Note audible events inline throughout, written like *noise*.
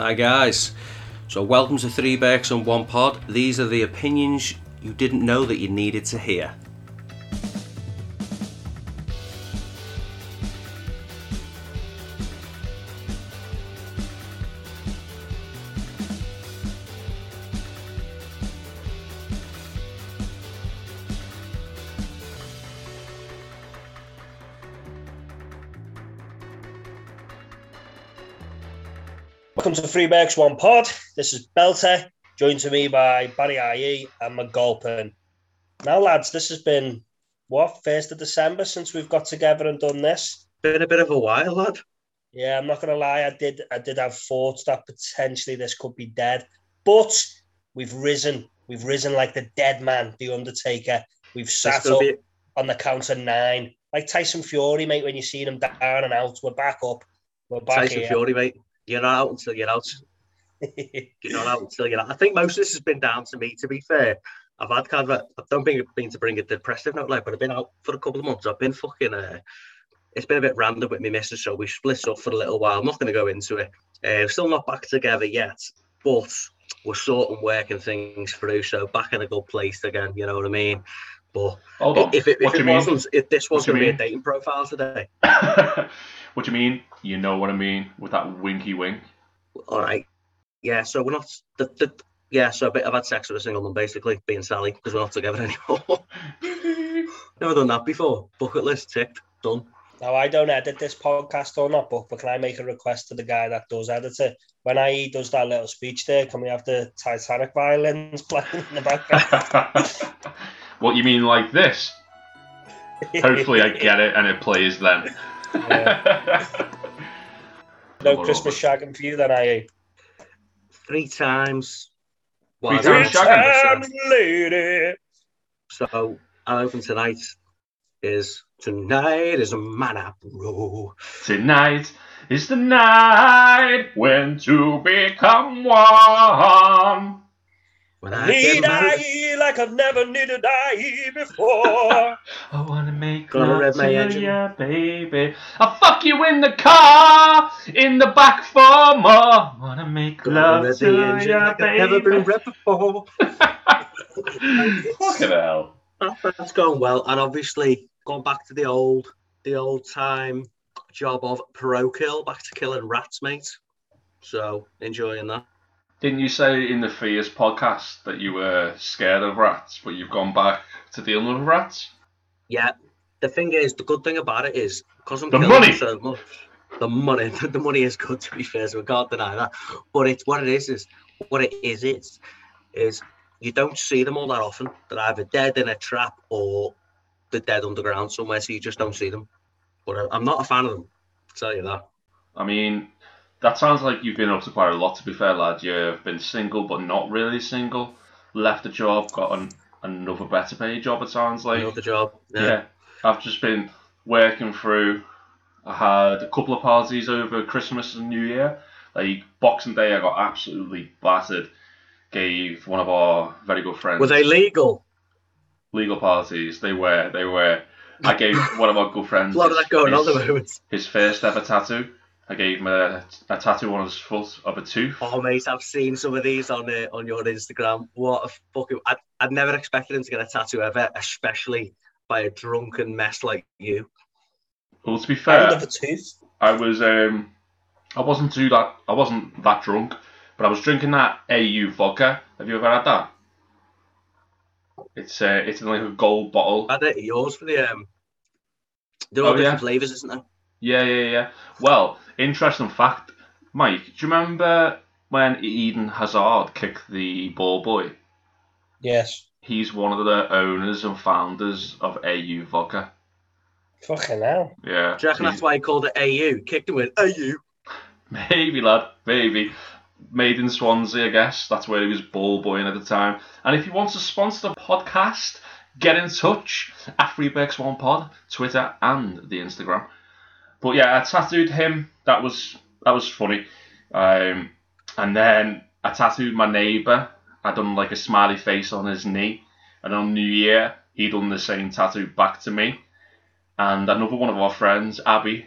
Hi guys. So welcome to Three Berks and One Pod. These are the opinions you didn't know that you needed to hear. Welcome to Three Berks One Pod. This is Belter, joined to me by Barry IE and McGolpin. Now, lads, this has been what first of December since we've got together and done this. Been a bit of a while, lad. Yeah, I'm not gonna lie, I did I did have thoughts that potentially this could be dead, but we've risen. We've risen like the dead man, the Undertaker. We've sat up be- on the count of nine, like Tyson Fury, mate. When you see him down and out, we're back up. We're back Tyson here. Fury, mate. You're not out until you're out. *laughs* You're not out until you're out. I think most of this has been down to me, to be fair. I've had kind of, a, I don't think it's been to bring a depressive note, like, but I've been out for a couple of months. I've been fucking, uh, it's been a bit random with me missus, so we split up for a little while. I'm not going to go into it. Uh, still not back together yet, but we're sort of working things through, so back in a good place again, you know what I mean? But Hold on. if it, if it wasn't, if this was What going to be a dating profile today, *laughs* what do you mean? You know what I mean with that winky wink. all right. Yeah, so we're not, the, the, yeah, so a bit, I've had sex with a single one basically, being Sally, because we're not together *laughs* anymore. Never done that before. Bucket list ticked, done. Now I don't edit this podcast or not, but, but can I make a request to the guy that does edit it? When I does that little speech there, can we have the Titanic violins *laughs* playing in the background? *laughs* what you mean like this? Hopefully I get it and it plays then. *laughs* no Christmas shagging for you then, I Three times. Three Well, times I don't lady. So, our open tonight is Tonight is a man up row. Tonight is the night when to become one. When I Need get I like I've never needed I before. *laughs* I wanna make Gonna love rev my to engine. ya, baby. I'll fuck you in the car, in the back for more. Wanna make gonna love rev the to engine ya, like I've never been baby. rev before. *laughs* Fucking hell. That- That's going well, and obviously going back to the old, the old time job of pro kill, back to killing rats, mate. So enjoying that. Didn't you say in the Fears podcast that you were scared of rats, but you've gone back to dealing with rats? Yeah, the thing is, the good thing about it is because I'm The killing money! so much. The money, *laughs* the money is good to be fair, so we can't deny that. But it's what it is is what it is is is you don't see them all that often. They're either dead in a trap or they're dead underground somewhere, so you just don't see them. But I- I'm not a fan of them. I'll tell you that. I mean, that sounds like you've been up to quite a lot, to be fair, lad. You've been single, but not really single. Left a job, got an, another better paid job, it sounds like. Another job. Yeah. Yeah. I've just been working through. I had a couple of parties over Christmas and New Year. Like Boxing Day, I got absolutely battered. Gave one of our very good friends Were they legal? legal parties. They were. They were. I gave *laughs* one of our good friends A lot of that going on his, at the moment. his first ever tattoo. I gave him a, a tattoo on his foot of a tooth. Oh mate, I've seen some of these on uh, on your Instagram. What a fucking! I, I'd never expected him to get a tattoo ever, especially by a drunken mess like you. Well, to be I fair, love a tooth. I was um, I wasn't too that I wasn't that drunk, but I was drinking that AU vodka. Have you ever had that? It's uh, it's in like a gold bottle. I think yours for the um. There are Oh, different yeah. flavors, isn't there? Yeah, yeah, yeah. Well, interesting fact, Mike. Do you remember when Eden Hazard kicked the ball boy? Yes. He's one of the owners and founders of AU Vodka. Fucking hell. Yeah. Do you reckon that's why he called it AU? Kicked him with AU. *laughs* Maybe, lad. Maybe. Made in Swansea, I guess. That's where he was ball boying at the time. And if you want to sponsor the podcast, get in touch at FreeBex1 Pod, Twitter and the Instagram. But yeah, I tattooed him. That was that was funny. Um, and then I tattooed my neighbour. I done like a smiley face on his knee. And on New Year, he done the same tattoo back to me. And another one of our friends, Abby,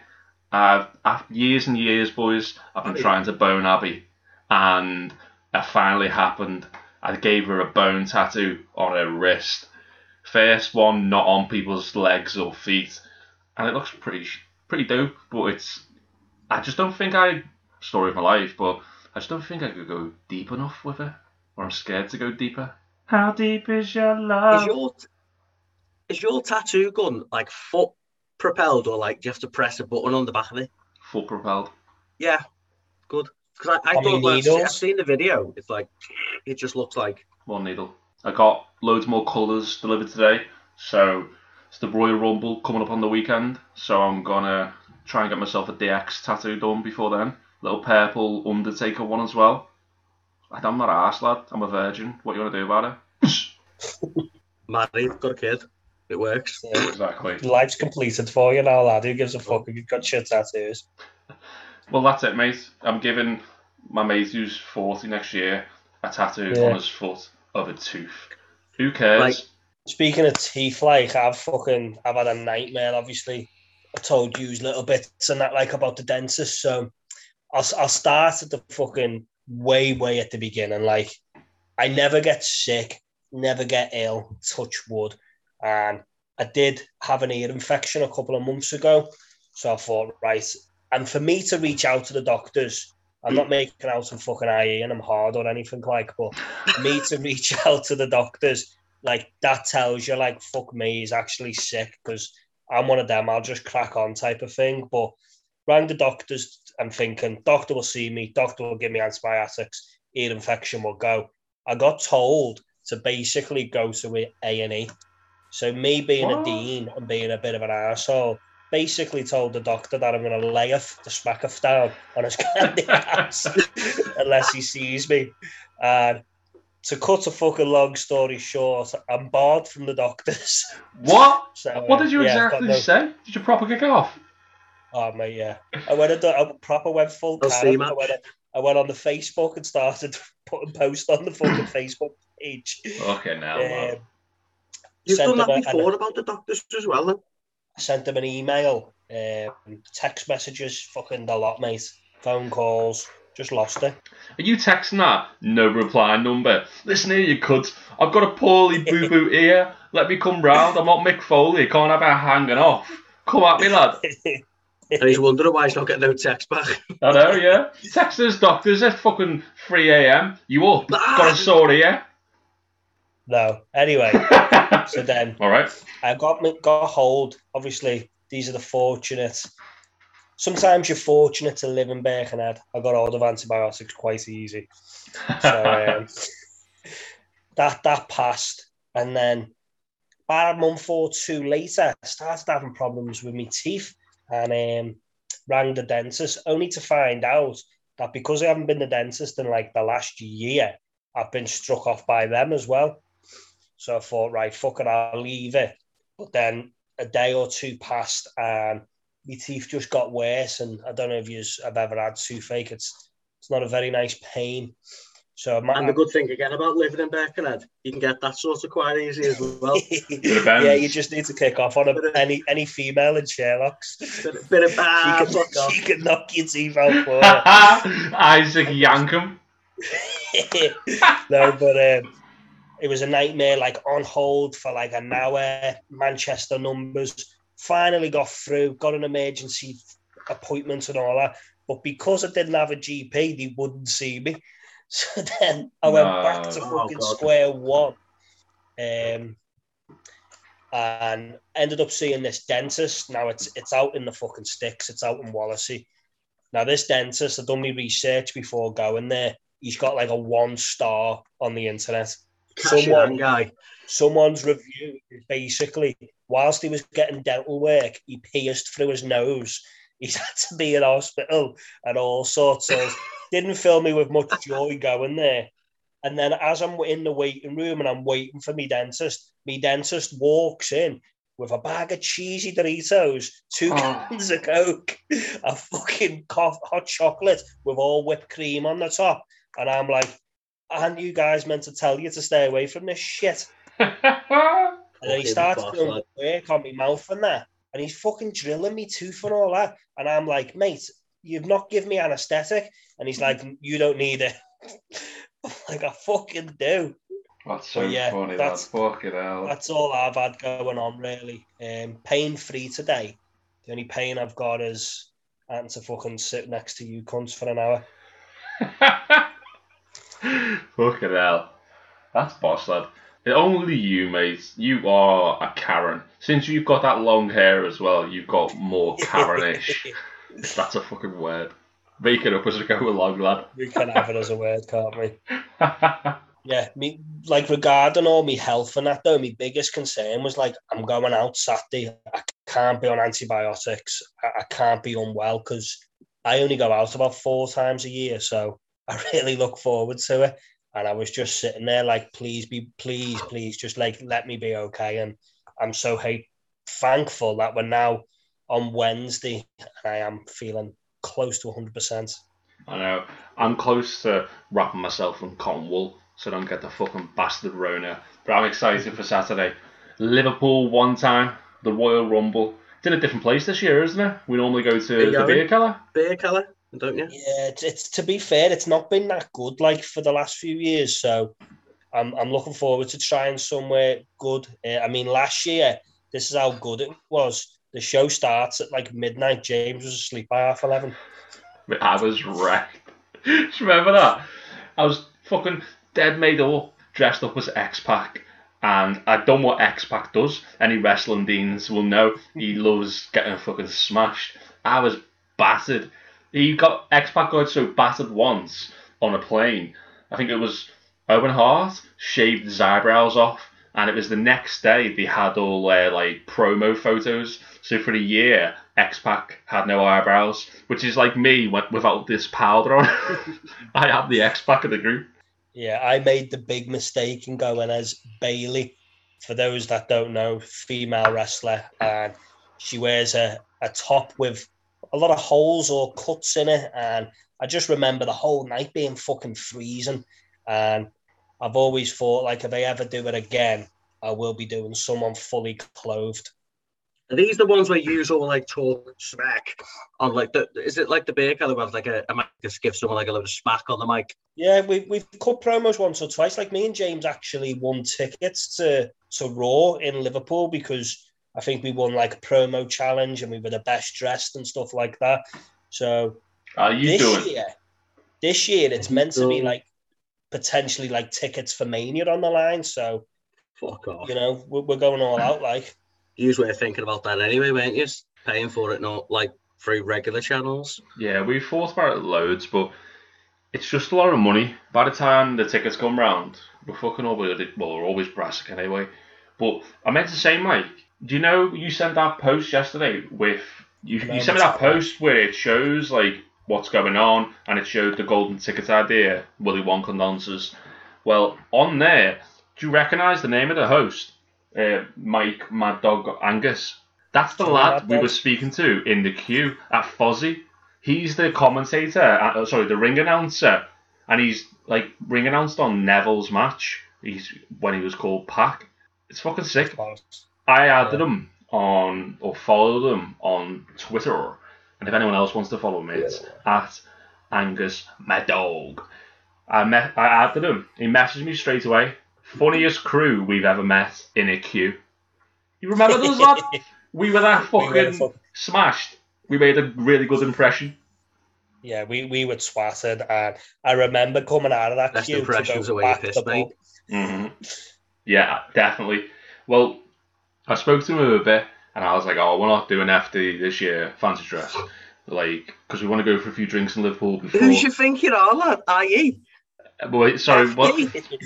I've, I've years and years, boys. I've been Abby. trying to bone Abby. and it finally happened. I gave her a bone tattoo on her wrist. First one, not on people's legs or feet, and it looks pretty pretty dope. But it's, I just don't think I story of my life, but I just don't think I could go deep enough with it, or I'm scared to go deeper. How deep is your love? Is your is your tattoo gun like foot propelled or like do you have to press a button on the back of it? Full propelled. Yeah, good. Because I, I How many thought when I see- I've seen the video. It's like it just looks like one needle. I got loads more colours delivered today, so it's the Royal Rumble coming up on the weekend. So I'm gonna try and get myself a DX tattoo done before then. Little purple Undertaker one as well. I'm not arse lad. I'm a virgin. What you wanna do about it? *laughs* married, got a kid. It works. Yeah. exactly. Life's completed for you now, lad. Who gives a fuck if you've got shit tattoos? *laughs* Well, that's it, mate. I'm giving my mate who's 40 next year a tattoo Yeah. on his foot of a tooth. Who cares? Like- Speaking of teeth, like I've fucking I've had a nightmare. Obviously, I told you little bits and that like about the dentist. So I'll I'll start at the fucking way way at the beginning. Like I never get sick, never get ill. Touch wood. And I did have an ear infection a couple of months ago. So I thought, right. And for me to reach out to the doctors, I'm not making out some fucking IE and I'm hard or anything like, but me to reach *laughs* out to the doctors, like that tells you, like, fuck me, he's actually sick because I'm one of them, I'll just crack on type of thing. But rang the doctors, I'm thinking, doctor will see me, doctor will give me antibiotics, ear infection will go. I got told to basically go to A&E. So me being What? a dean and being a bit of an asshole, basically told the doctor that I'm going to lay off the smack of down on his *laughs* candy ass unless he sees me. And to cut a fucking long story short, I'm barred from the doctors. *laughs* what? So, What did you uh, yeah, exactly no- say? Did you proper kick off? Oh mate, yeah. I went and I proper went full I'll see, I went, I went on the Facebook and started *laughs* putting posts on the fucking *coughs* Facebook page. Okay, now. well. Um, You've sent done that them a- before about the doctors as well. Then. I sent them an email, um, text messages, fucking a lot, mate. Phone calls, just lost it. Are you texting that? No reply number. Listen here, you cunt. I've got a poorly *laughs* boo boo ear. Let me come round. I'm not Mick Foley. Can't have it hanging off. Come at me, lad. *laughs* And he's wondering why he's not getting no text back. I know, yeah. Text those doctors at fucking 3 a.m. You up? Got a sore ear? no. Anyway, *laughs* so then All right. I got got a hold. Obviously, these are the fortunate. Sometimes you're fortunate to live in Birkenhead. I got hold of antibiotics quite easy. So *laughs* um, that that passed, and then about a month or two later, I started having problems with my teeth, and um, rang the dentist only to find out that because I haven't been the dentist in like the last year, I've been struck off by them as well. So I thought, right, fuck it, I'll leave it. But then a day or two passed, and my teeth just got worse. And I don't know if you have ever had toothache. It's it's not a very nice pain. So my, And the good thing again about living in Birkenhead, you can get that sort of quite easy as well. *laughs* yeah, you just need to kick off on a, any any female in Sherlock's. bit, bit of *laughs* She bad. can, she can knock your teeth out for. *laughs* Isaac Yankem. no, but um, it was a nightmare. Like on hold for like an hour. Manchester numbers. Finally got through. Got an emergency appointment and all that. But because I didn't have a GP, they wouldn't see me. *laughs* So then I went back to fucking Oh, square one. Um, and ended up seeing this dentist. Now it's it's out in the fucking sticks. It's out in Wallasey. Now this dentist, I've done my research before going there. He's got like a one star on the internet. Cash Someone- guy. Someone's review is basically whilst he was getting dental work, he pierced through his nose. *laughs* He's had to be in hospital and all sorts of. *laughs* Didn't fill me with much joy going there. And then as I'm in the waiting room and I'm waiting for me dentist, me dentist walks in with a bag of cheesy Doritos, two Oh. cans of Coke, a fucking cough, hot chocolate with all whipped cream on the top. And I'm like, aren't you guys meant to tell you to stay away from this shit? *laughs* And then he starts doing work on my mouth and that. And he's fucking drilling me tooth and all that. And I'm like, mate, you've not given me anaesthetic. And he's like, you don't need it. *laughs* like, I fucking do. That's so But yeah, funny, that's- Fucking hell. That's all I've had going on, really. Um, pain free today. The only pain I've got is having to fucking sit next to you cunts for an hour. *laughs* Fucking hell. That's boss, lad. Only you, mate. You are a Karen. Since you've got that long hair as well, you've got more *laughs* Karenish. if that's a fucking word. Make it up as we go along, lad. we can have it as a word, can't we? *laughs* Yeah, me like regarding all my health and that though, my biggest concern was like I'm going out Saturday. I can't be on antibiotics. I, I can't be unwell because I only go out about four times a year. So I *laughs* really look forward to it. And I was just sitting there like, please be, please, please, just like let me be okay. And I'm so hate thankful that we're now on Wednesday and I am feeling close to 100%. I know. I'm close to wrapping myself in cotton wool so I don't get the fucking bastard Rona. But I'm excited for Saturday. Liverpool one time, the Royal Rumble. It's in a different place this year, isn't it? We normally go to you the beer keller. Bierkeller, don't you? Yeah, it's, it's to be fair, it's not been that good like for the last few years. So I'm I'm looking forward to trying somewhere good. Uh, I mean, last year this is how good it was. The show starts at like midnight. James was asleep by half eleven. I was wrecked. *laughs* Do remember that? I was fucking dead made up, dressed up as X Pac, and I'd done what X Pac does. Any wrestling deans will know he loves getting fucking smashed. I was battered. He got X Pac got so battered once on a plane. I think it was Owen Hart shaved his eyebrows off, and it was the next day they had all uh, like promo photos. So for a year, X Pac had no eyebrows, which is like me wi- without this powder on. *laughs* I am the X Pac of the group. Yeah, I made the big mistake in going as Bayley. For those that don't know, female wrestler, and she wears a, a top with a lot of holes or cuts in it. And I just remember the whole night being fucking freezing. And I've always thought, like, if I ever do it again, I will be doing someone fully clothed. Are these the ones where you all like talk smack on like the? Is it like the Bierkeller where like a, a mic just give someone like a load of smack on the mic? Yeah, we, we've cut promos once or twice. Like me and James actually won tickets to, to Raw in Liverpool because I think we won like a promo challenge and we were the best dressed and stuff like that. So are you this doing? year, this year it's meant to be like potentially like tickets for Mania on the line. So Fuck off. you know we're, we're going all out. Like You were thinking about that anyway, weren't you? Paying for it not like through regular channels. Yeah, we've thought about it loads, but it's just a lot of money. By the time the tickets come round, we're fucking always well, we're always brassic anyway. But I meant to say, Mike, do you know you sent that post yesterday with you, you sent me that post where it shows like what's going on and it showed the golden ticket idea, Willy Wonka nonsense. Well, on there, do you recognise the name of the host? Uh, Mike Mad Dog Angus. That's the lad we were speaking to in the queue at Fozzy. He's the commentator, uh, uh, sorry, the ring announcer, and he's like ring announced on Neville's match. He's when he was called Pack. It's fucking sick. I added Yeah. him on or followed him on Twitter, and if anyone else wants to follow me, it's at Angus Mad Dog. I met, I added him. He messaged me straight away. Funniest crew we've ever met in a queue. You remember those lad? *laughs* We were that We were fucking fuck- smashed. We made a really good impression. yeah, we, we were twatted, and I remember coming out of that Best queue to go of back pissed, the mate. book. hmm Yeah, definitely. Well, I spoke to him a bit, and I was like, "Oh, we're not doing FD this year, fancy dress, like because we want to go for a few drinks in Liverpool *laughs* before." Who you think you are, lad? Are you? Uh, Wait, sorry, what?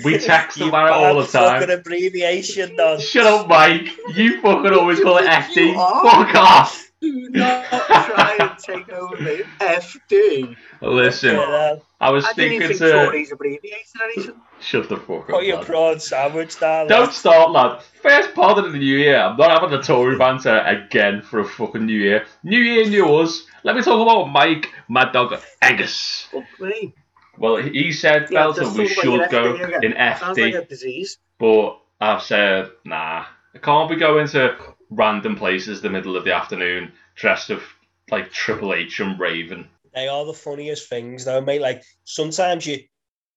We text about it all the bad fucking time. abbreviation, Don. Shut up, Mike. You fucking always call it *laughs* FD. Fuck off. Do not try and take over me. FD. Listen, Yeah, I was I didn't speaking even to. Tories abbreviated anything. Shut the fuck up. Put your lad. prawn sandwich down. Don't start, lad. First part of the new year. I'm not having the Tory banter again for a fucking new year. New year, new us. Let me talk about Mike, Mad Dog Angus. Fuck me. Well, he said, Yeah, Belton, we should go in FD, like a but I've said, nah. I can't be going to random places the middle of the afternoon dressed as like Triple H and Raven. They are the funniest things, though, mate. Like sometimes you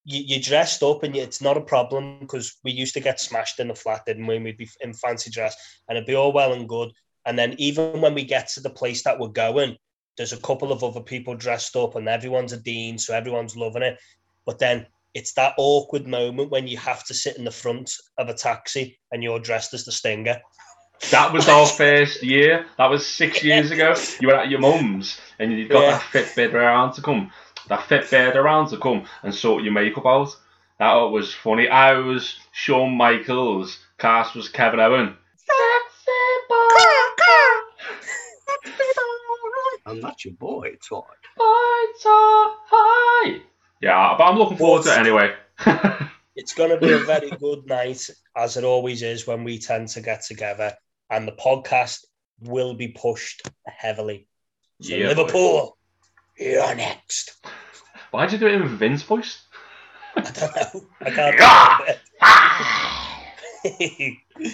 you you're dressed up and it's not a problem because we used to get smashed in the flat, didn't we? We'd be in fancy dress and it'd be all well and good. And then even when we get to the place that we're going, there's a couple of other people dressed up and everyone's a dean, so everyone's loving it. But then it's that awkward moment when you have to sit in the front of a taxi and you're dressed as the stinger. That was our *laughs* first year. That was six years ago. You were at your mum's and you got Yeah. that Fitbit around to come. That Fitbit around to come and sort your makeup out. That was funny. I was Shawn Michaels. Cast was Kevin Owen. *laughs* I'm not your boy, Todd. Yeah, but I'm looking forward to it anyway. *laughs* It's going to be a very good night, as it always is when we tend to get together, and the podcast will be pushed heavily. So Yeah, Liverpool, you're next. Why'd you do it in Vince voice? *laughs* I don't know. I can't. *laughs* Yeah. *laughs*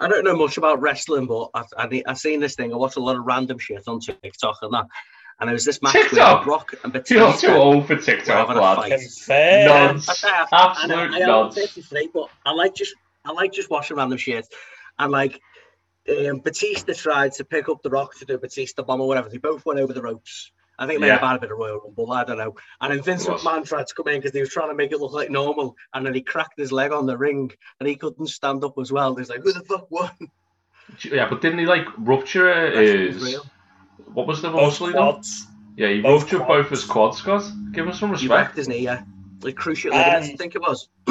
I don't know much about wrestling, but I've, I, I've seen this thing. I watch a lot of random shit on TikTok and that. And it was this match TikTok? with Brock and You're Batista. too old for TikTok, having a lad. fight. Confirm. Nonce. I say I- Absolute I know, I am nonce. 33, but I like just I like just watching random shit. And like um, Batista tried to pick up the rock to do Batista bomb or whatever. They both went over the ropes. I think maybe Yeah. about a bit of Royal Rumble. I don't know. And then Vince It was. McMahon tried to come in because he was trying to make it look like normal. And then he cracked his leg on the ring and he couldn't stand up as well. He's like, who the fuck won? Yeah, but didn't he like rupture his? What was the Both muscle he quads. Yeah, he Both ruptured quads. both his quads, Scott. Give him some He respect. wrecked his knee, yeah. Like cruciate ligaments, I think it was. *clears throat*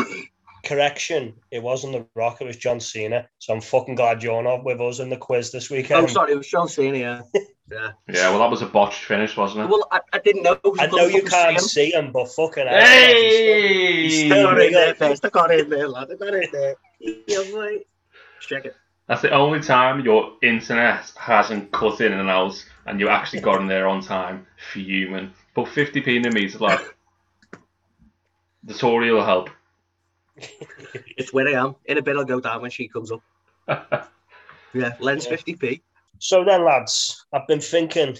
Correction, it wasn't The Rock, it was John Cena. So I'm fucking glad you're not with us in the quiz this weekend. Oh, sorry, it was John Cena, yeah. yeah. *laughs* Yeah, well, that was a botched finish, wasn't it? Well, I, I didn't know. I know you can't see him, but fucking hell, Hey! he's I still- in there first. I got in there, lad. I got in there. Yeah, right. Check it. That's the only time your internet hasn't cut in and out, and you actually got in there on time. Fuming. But 50p in a meter, like, The Tory will help. *laughs* It's where I am. In a bit, I'll go down when she comes up. *laughs* Yeah, lens 50p. So then, lads, I've been thinking,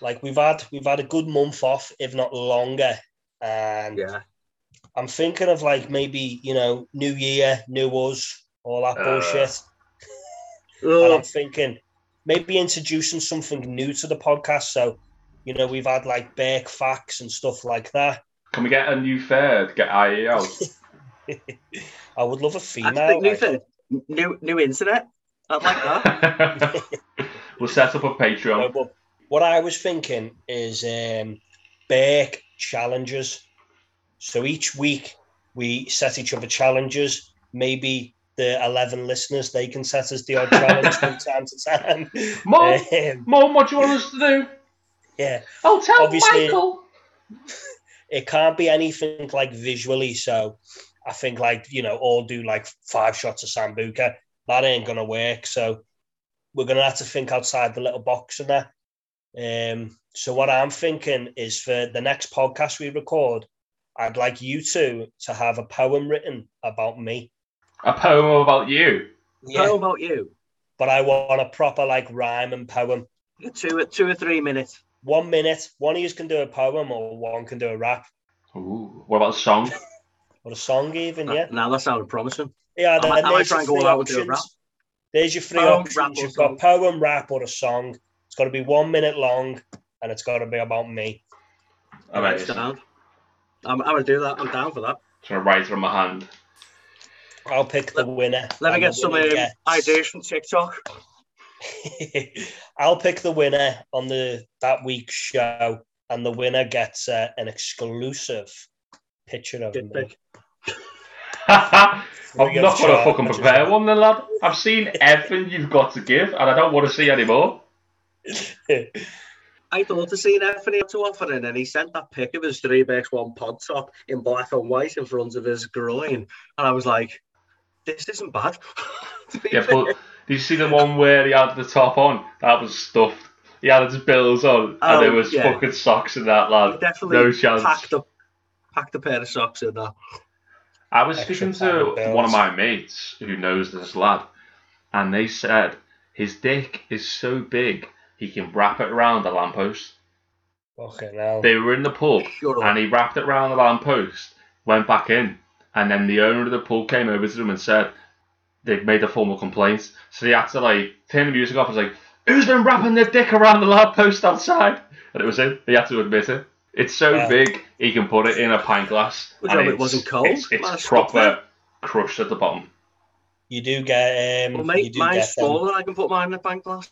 like we've had we've had a good month off, if not longer, and Yeah. I'm thinking of like maybe you know New Year, New Us, all that Uh. bullshit. And I'm thinking maybe introducing something new to the podcast. So, you know, we've had like Burke facts and stuff like that. Can we get a new third? Get IE out. *laughs* I would love a female. new like- thing. New, new internet. I'd like that. *laughs* we'll set up a No, Patreon. but what I was thinking is um, Burke challenges. So each week we set each other challenges. Maybe the 11 listeners, they can set us the odd challenge from *laughs* time to time. Mom, Um, Mom, what do you want us to do? yeah, Oh, tell Obviously- Michael. *laughs* it can't be anything like visually. So I think like, you know, all do like five shots of Sambuca. That ain't going to work. So we're going to have to think outside the little box and that. Um, so what I'm thinking is for the next podcast we record, I'd like you two to have a poem written about me. A poem about you. How about you? but I want a proper like rhyme and poem. Two, two or three minutes. One minute, one of you can do a poem or one can do a rap Ooh, what about a song? *laughs* or a song even, yeah. Now that sounded promising. Yeah, I might- then I might there's try your and go three all out and do a options. rap. There's your three Poem, options. You've song. got poem, rap, or a song. It's got to be one minute long, and it's got to be about me. All right, just down. I'm, I'm gonna do that. I'm down for that. gonna write it on my hand. I'll pick the winner. Let me get some um, ideas from TikTok. *laughs* I'll pick the winner on the that week's show, and the winner gets uh, an exclusive *laughs* picture of Dick me. I'm not gonna charge fucking prepare one then, lad. I've seen everything you've got to give, and I don't want to see any more. *laughs* I thought to see Anthony to offer and then he sent that pic of his three x one pod top in black and white in front of his groin, and I was like, "This isn't bad." *laughs* Yeah, fair. but did you see the one where he had the top on? That was stuffed. He had his bills on, Oh, and there was yeah. fucking socks in that, He lad. definitely No chance. packed up, packed a pair of socks in that. I was Extra speaking pair of to one of my mates who knows this lad, and they said his dick is so big he can wrap it around a lamppost. Fucking hell. They were in the pub Shut up. and he wrapped it around the lamp post, went back in, and then the owner of the pub came over to him and said they've made a formal complaint. So he had to like turn the music off and was like, Who's been wrapping their dick around the lamp post outside? And it was him. He had to admit it. It's so Yeah. big he can put it in a pint glass. Good and it it's- wasn't cold. It's, it's Man, proper crushed at the bottom. You do get um Well, you mate, do mine's get them. smaller. I can put mine in a pint glass.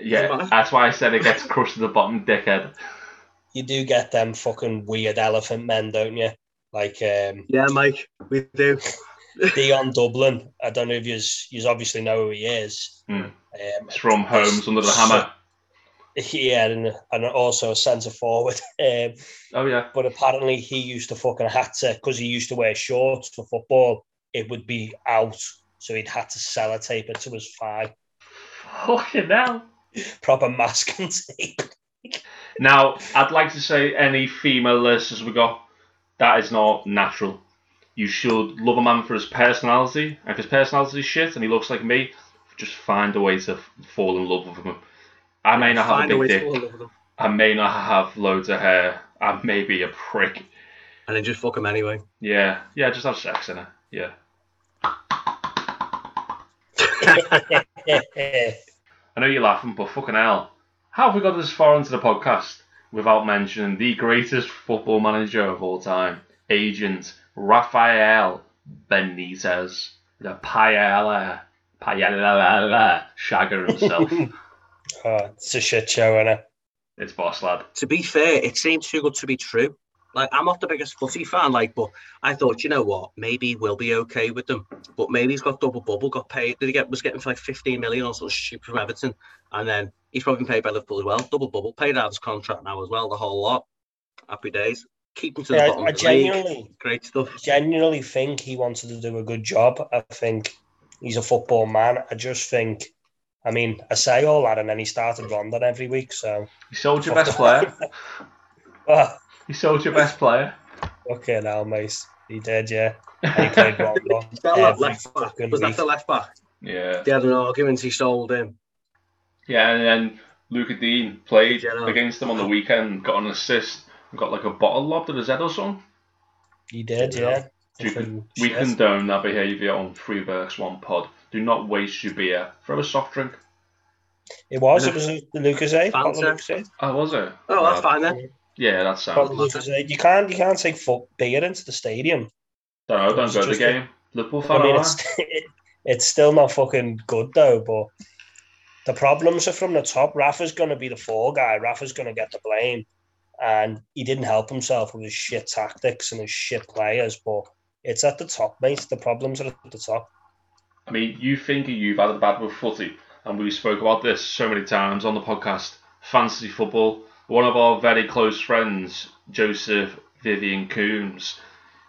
Yeah, that's why I said it gets *laughs* crushed at the bottom, dickhead. You do get them fucking weird elephant men, don't you? Like um Yeah, Mike, we do. *laughs* Dion Dublin. I don't know if you you obviously know who he is. Hmm. Um, It's from Homes Under the Hammer. Yeah, and, and also a centre forward. *laughs* Um, Oh yeah. but apparently he used to fucking had to because he used to wear shorts for football. It would be out, so he'd had to sellotape it to his thigh. Fucking hell. Proper masking tape. *laughs* Now, I'd like to say any female listeners we got, that is not natural. You should love a man for his personality, and if his personality is shit and he looks like me, just find a way to fall in love with him. I may not have a big dick, fall in love with them. I may not have loads of hair, I may be a prick. And then just fuck them anyway. Yeah, yeah, just have sex in it. Yeah. *laughs* I know you're laughing, but fucking hell. How have we got this far into the podcast without mentioning the greatest football manager of all time, agent Rafael Benitez, the Paella, Paella Shagger himself? *laughs* oh, it's a shit show, innit? it's boss lad. to be fair, it seems too good to be true. Like I'm not the biggest footy fan, like, but I thought, you know what, maybe we'll be okay with them. But maybe he's got double bubble, got paid. Did he get was getting for like 15 million or something stupid from Everton, and then he's probably been paid by Liverpool as well. Double bubble, paid out of his contract now as well, the whole lot. Happy days. Keep him to the Yeah, bottom I of the league. genuinely, Great stuff. genuinely think he wanted to do a good job. I think he's a football man. I just think, I mean, I say all that, and then he started Rondon every week. So, You sold your best player. *laughs* Ah. oh, You sold your best player. okay, now, mate, he did, yeah. He played Rondon *laughs* Is that left back? fucking Was that the left back? Yeah. They had an argument. He sold him. Yeah, and then Lucas Digne played General. against them on the weekend, got an assist, and got like a bottle lobbed at his head or something. He did, yeah. You Fucking can, we condone that behaviour on Three Berks One Pod. Do not waste your beer. Throw a soft drink. It was. It was the Lucozade. Fanta. Lucas Aid. Oh, was it? Oh, that's fine then. Yeah, that sounds. Lucas You can't. You can't take foot beer into the stadium. Don't don't It's go to the just game. Liverpool fan, I mean, it's *laughs* it's still not fucking good though. But the problems are from the top. Rafa's going to be the fall guy. Rafa's going to get the blame, and he didn't help himself with his shit tactics and his shit players. But it's at the top, mate. The problems are at the top. I mean, you think you've had a bad with footy, and we spoke about this so many times on the podcast. Fantasy football. One of our very close friends, Joseph Vivian Coombs,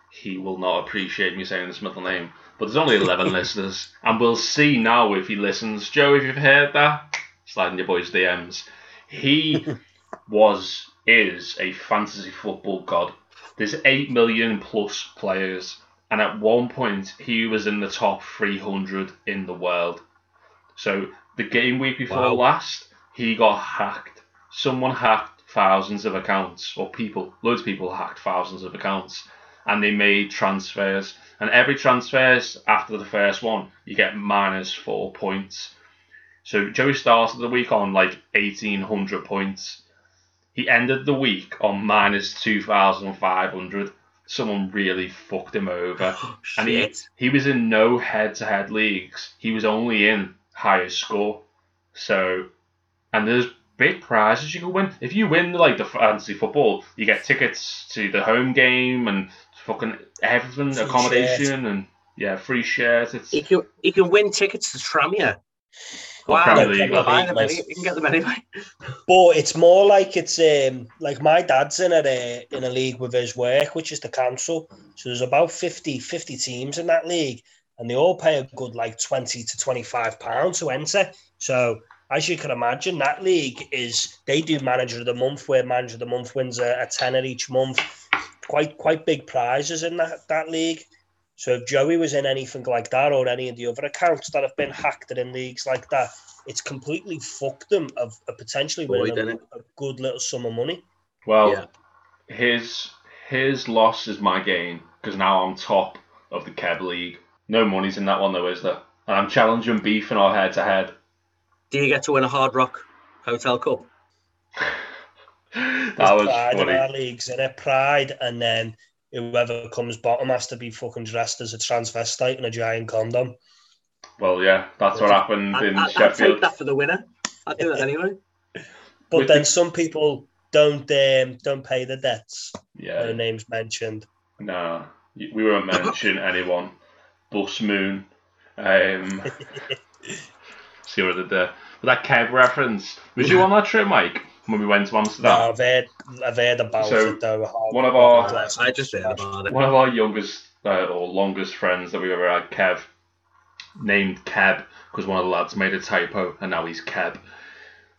he will not appreciate me saying his middle name, but there's only 11 *laughs* listeners, and we'll see now if he listens. Joe, if you've heard that, slide in your boys' DMs. He *laughs* was, is a fantasy football god. There's 8 million plus players, and at one point he was in the top 300 in the world. So the game week before Wow. last, he got hacked. Someone hacked thousands of accounts, or people, loads of people hacked thousands of accounts, and they made transfers. And every transfers after the first one, you get minus four points. So Joey started the week on like 1800 points. He ended the week on minus 2500. Someone really fucked him over. *gasps* Oh, And he, he was in no head to head leagues. He was only in highest score. So, and there's big prizes you can win. If you win like the fantasy football, you get tickets to the home game and fucking everything, Free accommodation and yeah, free shares. It's He can, he can win tickets to Tranmere. Or Wow, Premier you League, can buy them any- you can get them anyway. *laughs* But it's more like it's um like my dad's in a in a league with his work, which is the council. So there's about 50, 50 teams in that league, and they all pay a good like twenty to twenty five pounds to enter. So as you can imagine, that league is they do manager of the month, where manager of the month wins a, a tenner each month. Quite quite big prizes in that that league. So if Joey was in anything like that, or any of the other accounts that have been hacked in leagues like that, it's completely fucked them of, of potentially winning Void, a, a good little sum of money. Well, Yeah. his his loss is my gain because now I'm top of the Keb League. No money's in that one though, is there? And I'm challenging Beef in our head to head. Do you get to win a Hard Rock Hotel Cup? *laughs* That There's was pride in our leagues, in it? Pride, and then whoever comes bottom has to be fucking dressed as a transvestite in a giant condom. Well, yeah, that's what happened I, in I, I'd take Sheffield. that for the winner. I'd do it anyway. But With then the- some people don't um, don't pay the debts. Yeah, No names mentioned. no, we won't mention *coughs* anyone. Bus Moon. Um, *laughs* see what I did there. But that Kev reference. Was you on that trip, Mike? When we went to No, Amsterdam? I've heard, I've heard about So, it though. how- one of our- how- I just heard about it. One of our youngest uh, or longest friends that we've ever had, Kev, named Keb because one of the lads made a typo and now he's Keb.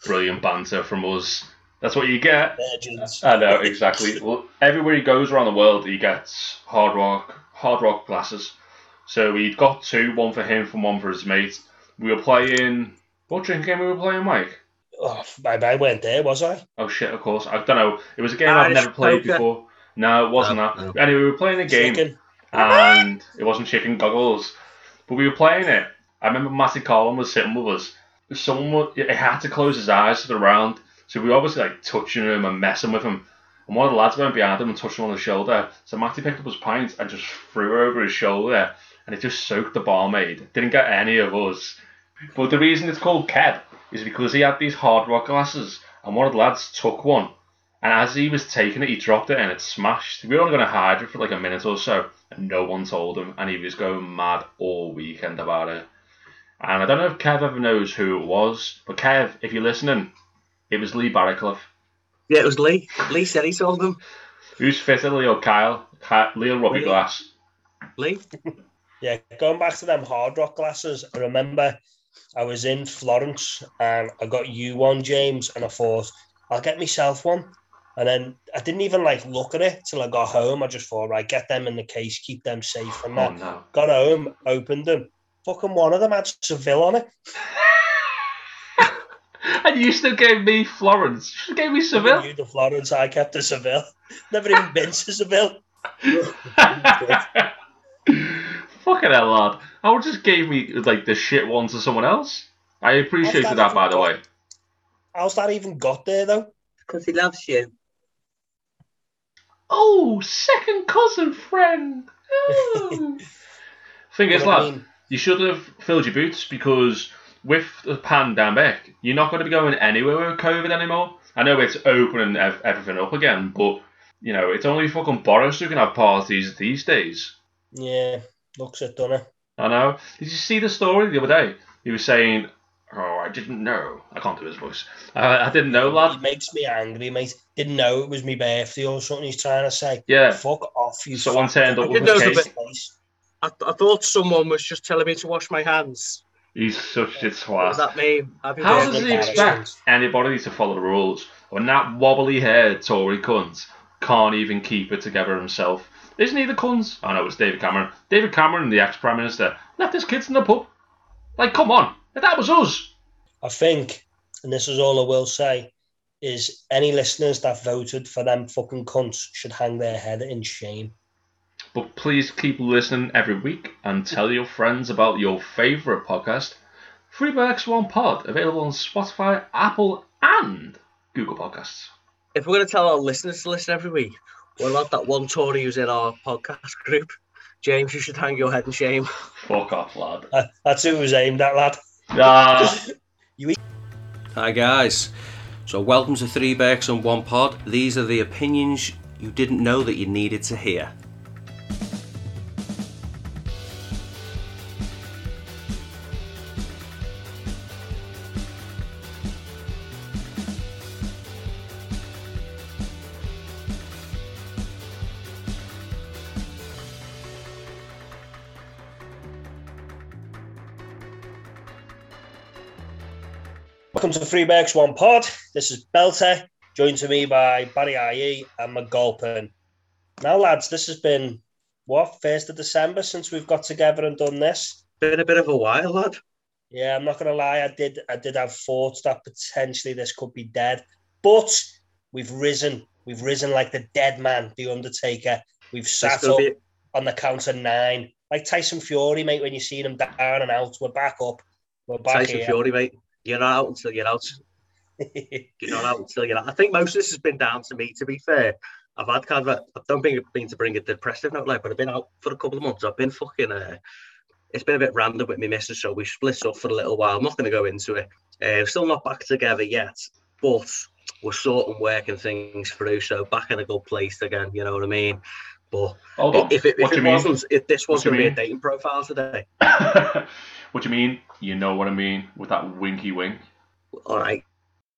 Brilliant banter from us. That's what you get. Legends. I know exactly. Well, everywhere he goes around the world, he gets hard rock, hard rock glasses. So we got two, one for him and one for his mate. We were playing. What drink game we were playing, Mike? Oh, I, I went there, was I? Oh shit! Of course, I don't know. It was a game I've never played poker. before. No, it wasn't No, that. no. Anyway, we were playing a game Chicken. and it wasn't chicken goggles, but we were playing it. I remember Matty Collin was sitting with us. Someone wa- he had to close his eyes to the round, so we were obviously like touching him and messing with him. And one of the lads went behind him and touched him on the shoulder. So Matty picked up his pint and just threw it over his shoulder, and it just soaked the barmaid. Didn't get any of us. But the reason it's called Keb is because he had these hard rock glasses, and one of the lads took one. And as he was taking it, he dropped it and it smashed. We were only going to hide it for like a minute or so, and no one told him, and he was going mad all weekend about it. And I don't know if Kev ever knows who it was, but Kev, if you're listening, it was Lee Barraclough. Yeah, it was Lee. Lee said he told them. Who's fitter, Lee or Kyle? Ky- Lee or Robbie Lee. Glass? Lee. *laughs* Yeah, going back to them hard rock glasses, I remember I was in Florence and I got you one, James, and I thought I'll get myself one. And then I didn't even like look at it till I got home. I just thought, right, get them in the case, keep them safe and Oh that. no. Got home, opened them. Fucking one of them had Seville on it. *laughs* and you still gave me Florence. You gave me Seville. You the Florence, I kept the Seville. *laughs* Never even been to Seville. *laughs* Fucking hell, lad. I would just gave me like the shit one to someone else. I appreciated How's that, that by the even way. How's that even got there though? Because he loves you. Oh, second cousin friend. *laughs* Oh. Thing is, But I mean, you should have filled your boots because with the pandemic, you're not going to be going anywhere with COVID anymore. I know it's opening ev- everything up again, but you know it's only fucking Boris who can have parties these days. yeah, looks it, done it. I know. Did you see the story the other day? He was saying, "Oh, I didn't know. I can't do his voice. Uh, I didn't know, It lad. makes me angry, mate. Didn't know it was my birthday or something. He's trying to say, Yeah. fuck off, you." Someone fat turned up with a case. to face. I, I thought someone was just telling me to wash my hands. He's such a What does twat. that mean? Happy How does he expect anybody to follow the rules when that wobbly-haired Tory cunt can't even keep it together himself? Isn't he the cunt? Oh, I know it's David Cameron. David Cameron, the ex-prime minister, left his kids in the pub. Like, come on, if that was us. I think, and this is all I will say, is any listeners that voted for them fucking cunts should hang their head in shame. But please keep listening every week and tell your friends about your favourite podcast, Three Berks One Pod, available on Spotify, Apple, and Google Podcasts. If we're going to tell our listeners to listen every week, what about that one Tory who's in our podcast group? James, you should hang your head in shame. Fuck off, lad. Uh, that's who was aimed at, lad. Ah, *laughs* Hi guys. So welcome to Three Berks and One Pod. These are the opinions you didn't know that you needed to hear. Welcome to Three Berks One Pod. This is Belter, joined to me by Barry IE and McGolpin. Now, lads, this has been what first of December since we've got together and done this. Been a bit of a while, lad. Yeah, I'm not gonna lie, I did I did have thoughts that potentially this could be dead, but we've risen We've risen like the dead man, the Undertaker. We've sat up be- on the count of nine, like Tyson Fury, mate. When you see him down and out, we're back up. We're back Tyson here. Fury, mate. You're not out until you're out. *laughs* You're not out until you're out. I think most of this has been down to me, to be fair. I've had kind of, a, I don't think I've been to bring a depressive note, like, but I've been out for a couple of months. I've been fucking, uh, it's been a bit random with me missus, so we split up for a little while. I'm not going to go into it. Uh, still not back together yet, but we're sorting working things through, so back in a good place again, you know what I mean? But Hold on. if it, if it wasn't, if this was going to be a dating profile today, *laughs* what do you mean? You know what I mean with that winky wink. all right.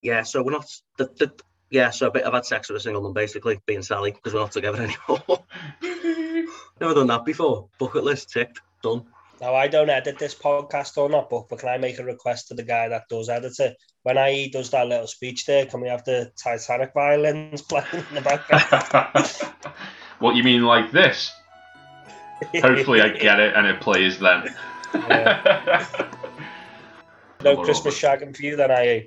Yeah, so we're not, the, the, yeah, so a bit, I've had sex with a single one basically, being Sally, because we're not together *laughs* anymore. *laughs* Never done that before. Bucket list ticked, done. Now I don't edit this podcast or not, but, but can I make a request to the guy that does edit it? When I does that little speech there, can we have the Titanic violins *laughs* playing in the background? what you mean like this? Hopefully I get it and it plays then. *laughs* no Christmas shagging for you then, I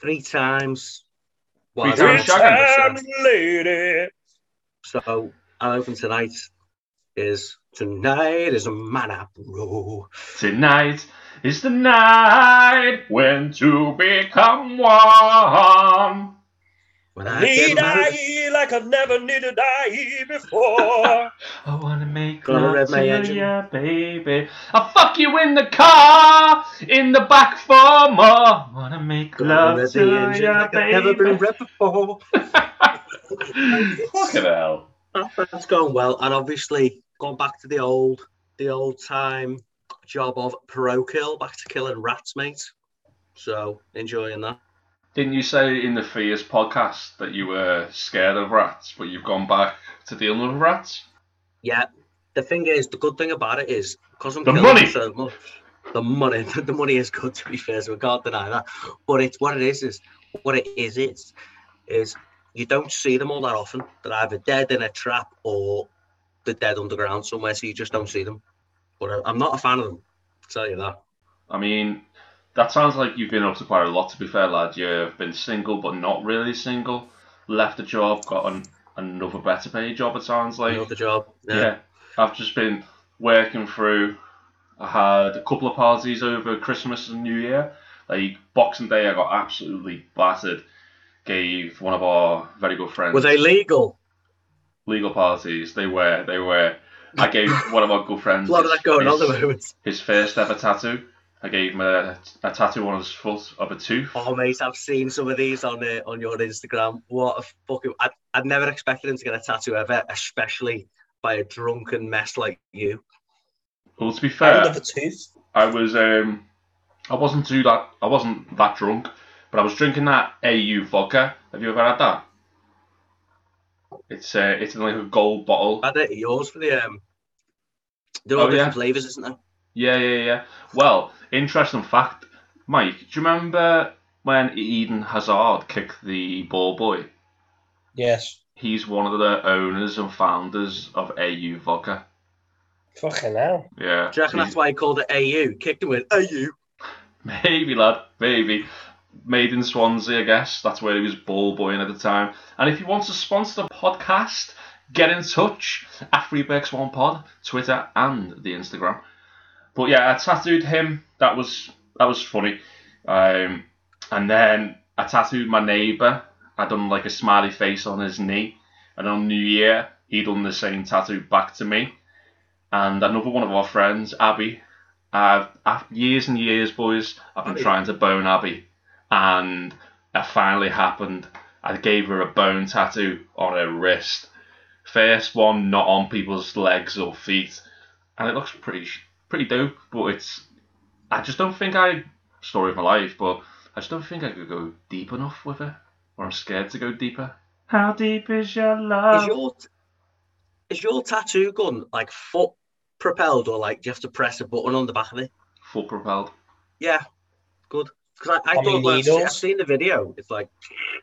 Three times. Three times I shagging? Time lady. So, our open tonight is Tonight is a man up row. Tonight is the night when to become one. When I Need get I like I've never needed I before. *laughs* I wanna make Gonna love rev my to engine. ya, baby. I'll fuck you in the car, in the back for more. Wanna make gonna love rev the to engine ya, like I've never been baby. rev before. *laughs* Fucking hell. That's going well, and obviously going back to the old, the old time job of pro kill, back to killing rats, mate. So enjoying that. Didn't you say in the Fears podcast that you were scared of rats, but you've gone back to dealing with rats? Yeah. The thing is, the good thing about it is because I'm The money. so much. The money, *laughs* the money is good to be fair, so we can't deny that. But it's what it is is what it is is is you don't see them all that often. They're either dead in a trap or they're dead underground somewhere, so you just don't see them. But I- I'm not a fan of them. I'll tell you that. I mean, that sounds like you've been up to quite a lot, to be fair, lad. You've been single, but not really single. Left a job, got an, another better paid job, it sounds like. Another job. Yeah. I've just been working through. I had a couple of parties over Christmas and New Year. Like Boxing Day, I got absolutely battered. Gave one of our very good friends Were they legal? legal parties. They were. They were. I gave one of our good friends A lot of that going on at the moment. his first ever tattoo. I gave him a, a tattoo on his foot of a tooth. Oh mate, I've seen some of these on uh, on your Instagram. What a fucking! I'd, I'd never expected him to get a tattoo ever, especially by a drunken mess like you. Well, to be fair, of a tooth. I was um, I wasn't too that I wasn't that drunk, but I was drinking that AU vodka. Have you ever had that? It's uh, it's in like a gold bottle. I bet yours for the um. There are all Oh, different yeah. flavors, isn't there? Yeah, yeah, yeah. Well, interesting fact, Mike. Do you remember when Eden Hazard kicked the ball boy? Yes. He's one of the owners and founders of AU Vodka. Fucking hell. Yeah. Do you reckon he's- that's why he called it AU? Kicked him with AU. *laughs* Maybe, lad, maybe. Made in Swansea, I guess. That's where he was ball boying at the time. And if you want to sponsor the podcast, get in touch at ThreeBerks1Pod, Twitter and the Instagram. But yeah, I tattooed him. That was that was funny. Um, and then I tattooed my neighbour. I done like a smiley face on his knee. And on New Year, he done the same tattoo back to me. And another one of our friends, Abby, I've, I've years and years, boys. I've been Abby. trying to bone Abby, and it finally happened. I gave her a bone tattoo on her wrist. First one, not on people's legs or feet, and it looks pretty pretty dope. But it's, I just don't think I story of my life, but I just don't think I could go deep enough with it, or I'm scared to go deeper. How deep is your love? Is your is your tattoo gun like foot propelled or like do you have to press a button on the back of it? Full propelled. Yeah, good. Because I, I How many thought when I see- I've seen the video. It's like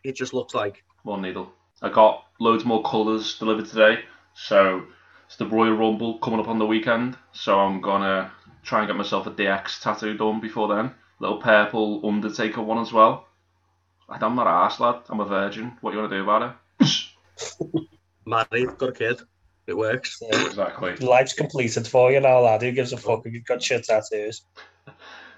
it just looks like one needle. I got loads more colours delivered today. So it's the Royal Rumble coming up on the weekend. So I'm gonna try and get myself a DX tattoo done before then. Little purple Undertaker one as well. I'm not arsed, lad. I'm a virgin. What you wanna do about it? *laughs* Married, got a kid. It works. *laughs* Yeah. Exactly. Life's completed for you now, lad. Who gives a fuck if you've got shit tattoos? *laughs*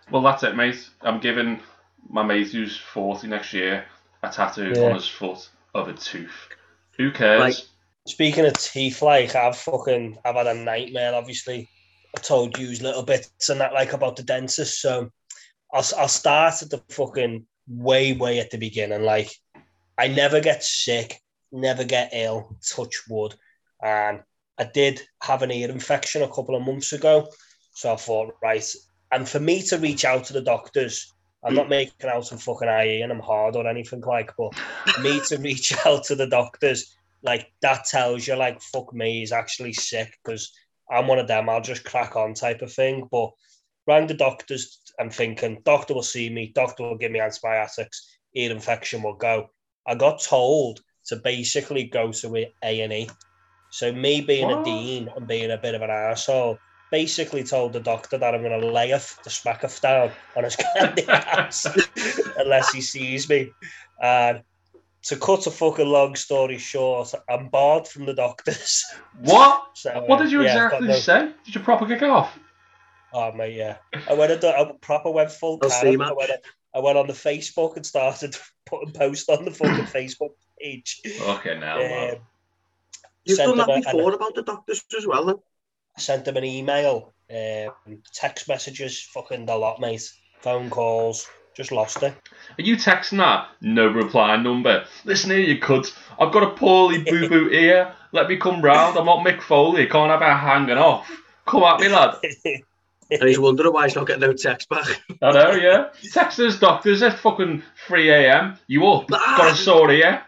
Well, that's it, mate. I'm giving my mate who's 40 next year a tattoo Yeah. on his foot of a tooth. Who cares? Right. Speaking of teeth, like I've fucking I've had a nightmare. Obviously, I told you little bits and that like about the dentist. So I'll I'll start at the fucking way way at the beginning. Like I never get sick, never get ill. Touch wood. And I did have an ear infection a couple of months ago. So I thought, right. And for me to reach out to the doctors, I'm not making out some fucking IE and I'm hard or anything like, but me to reach *laughs* out to the doctors like that tells you like fuck me he's actually sick because i'm one of them i'll just crack on type of thing. But rang the doctors i'm thinking doctor will see me doctor will give me antibiotics ear infection will go. I got told to basically go to a&e so me being What? a dean and being a bit of an asshole, basically told the doctor that i'm going to lay off the smack of down on his *laughs* candy ass unless he sees me. And to cut a fucking long story short, I'm barred from the doctors. *laughs* what? So, What uh, did you yeah, exactly no- say? Did you proper kick off? Oh mate, yeah. I went and I proper went full I'll see, Karen. I went, I went on the Facebook and started *laughs* putting posts on the fucking *coughs* Facebook page. Okay, now. lad. Um, You've sent done that them a- before about the doctors as well, then? I sent them an email, um, text messages, fucking a lot, mate. Phone calls, just lost it. Are you texting that? No reply number. Listen here, you cunt. I've got a poorly *laughs* boo boo ear. Let me come round. I'm not Mick Foley. Can't have it hanging off. Come at me, lad. *laughs* And he's wondering why he's not getting no text back. I know, yeah. Text those doctors at fucking 3 a.m. You up? Got a sore ear?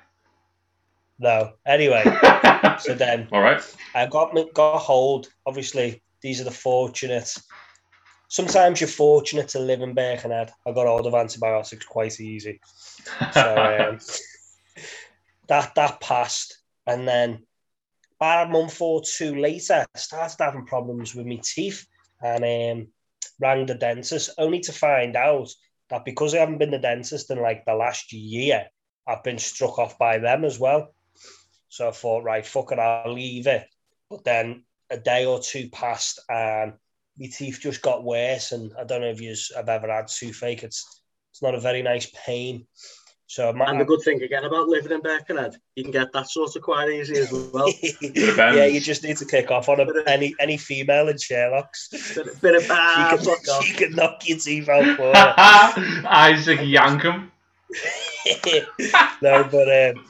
no. Anyway, *laughs* so then All right. I got got a hold. Obviously, these are the fortunate. Sometimes you're fortunate to live in Birkenhead. I got hold of antibiotics quite easy. So *laughs* um, that that passed, and then about a month or two later, I started having problems with my teeth, and um, rang the dentist only to find out that because I haven't been the dentist in like the last year, I've been struck off by them as well. So I thought, right, fuck it, I'll leave it. But then a day or two passed, and my teeth just got worse. And I don't know if you have ever had toothache. It's it's not a very nice pain. So my, And the good thing again about living in Birkenhead, you can get that sort of quite easy as well. *laughs* yeah, you just need to kick off on a, any any female in Sherlock's. bit, bit of ah, she, can, *laughs* she can knock your teeth out for you. *laughs* Isaac Yankem. no, but um,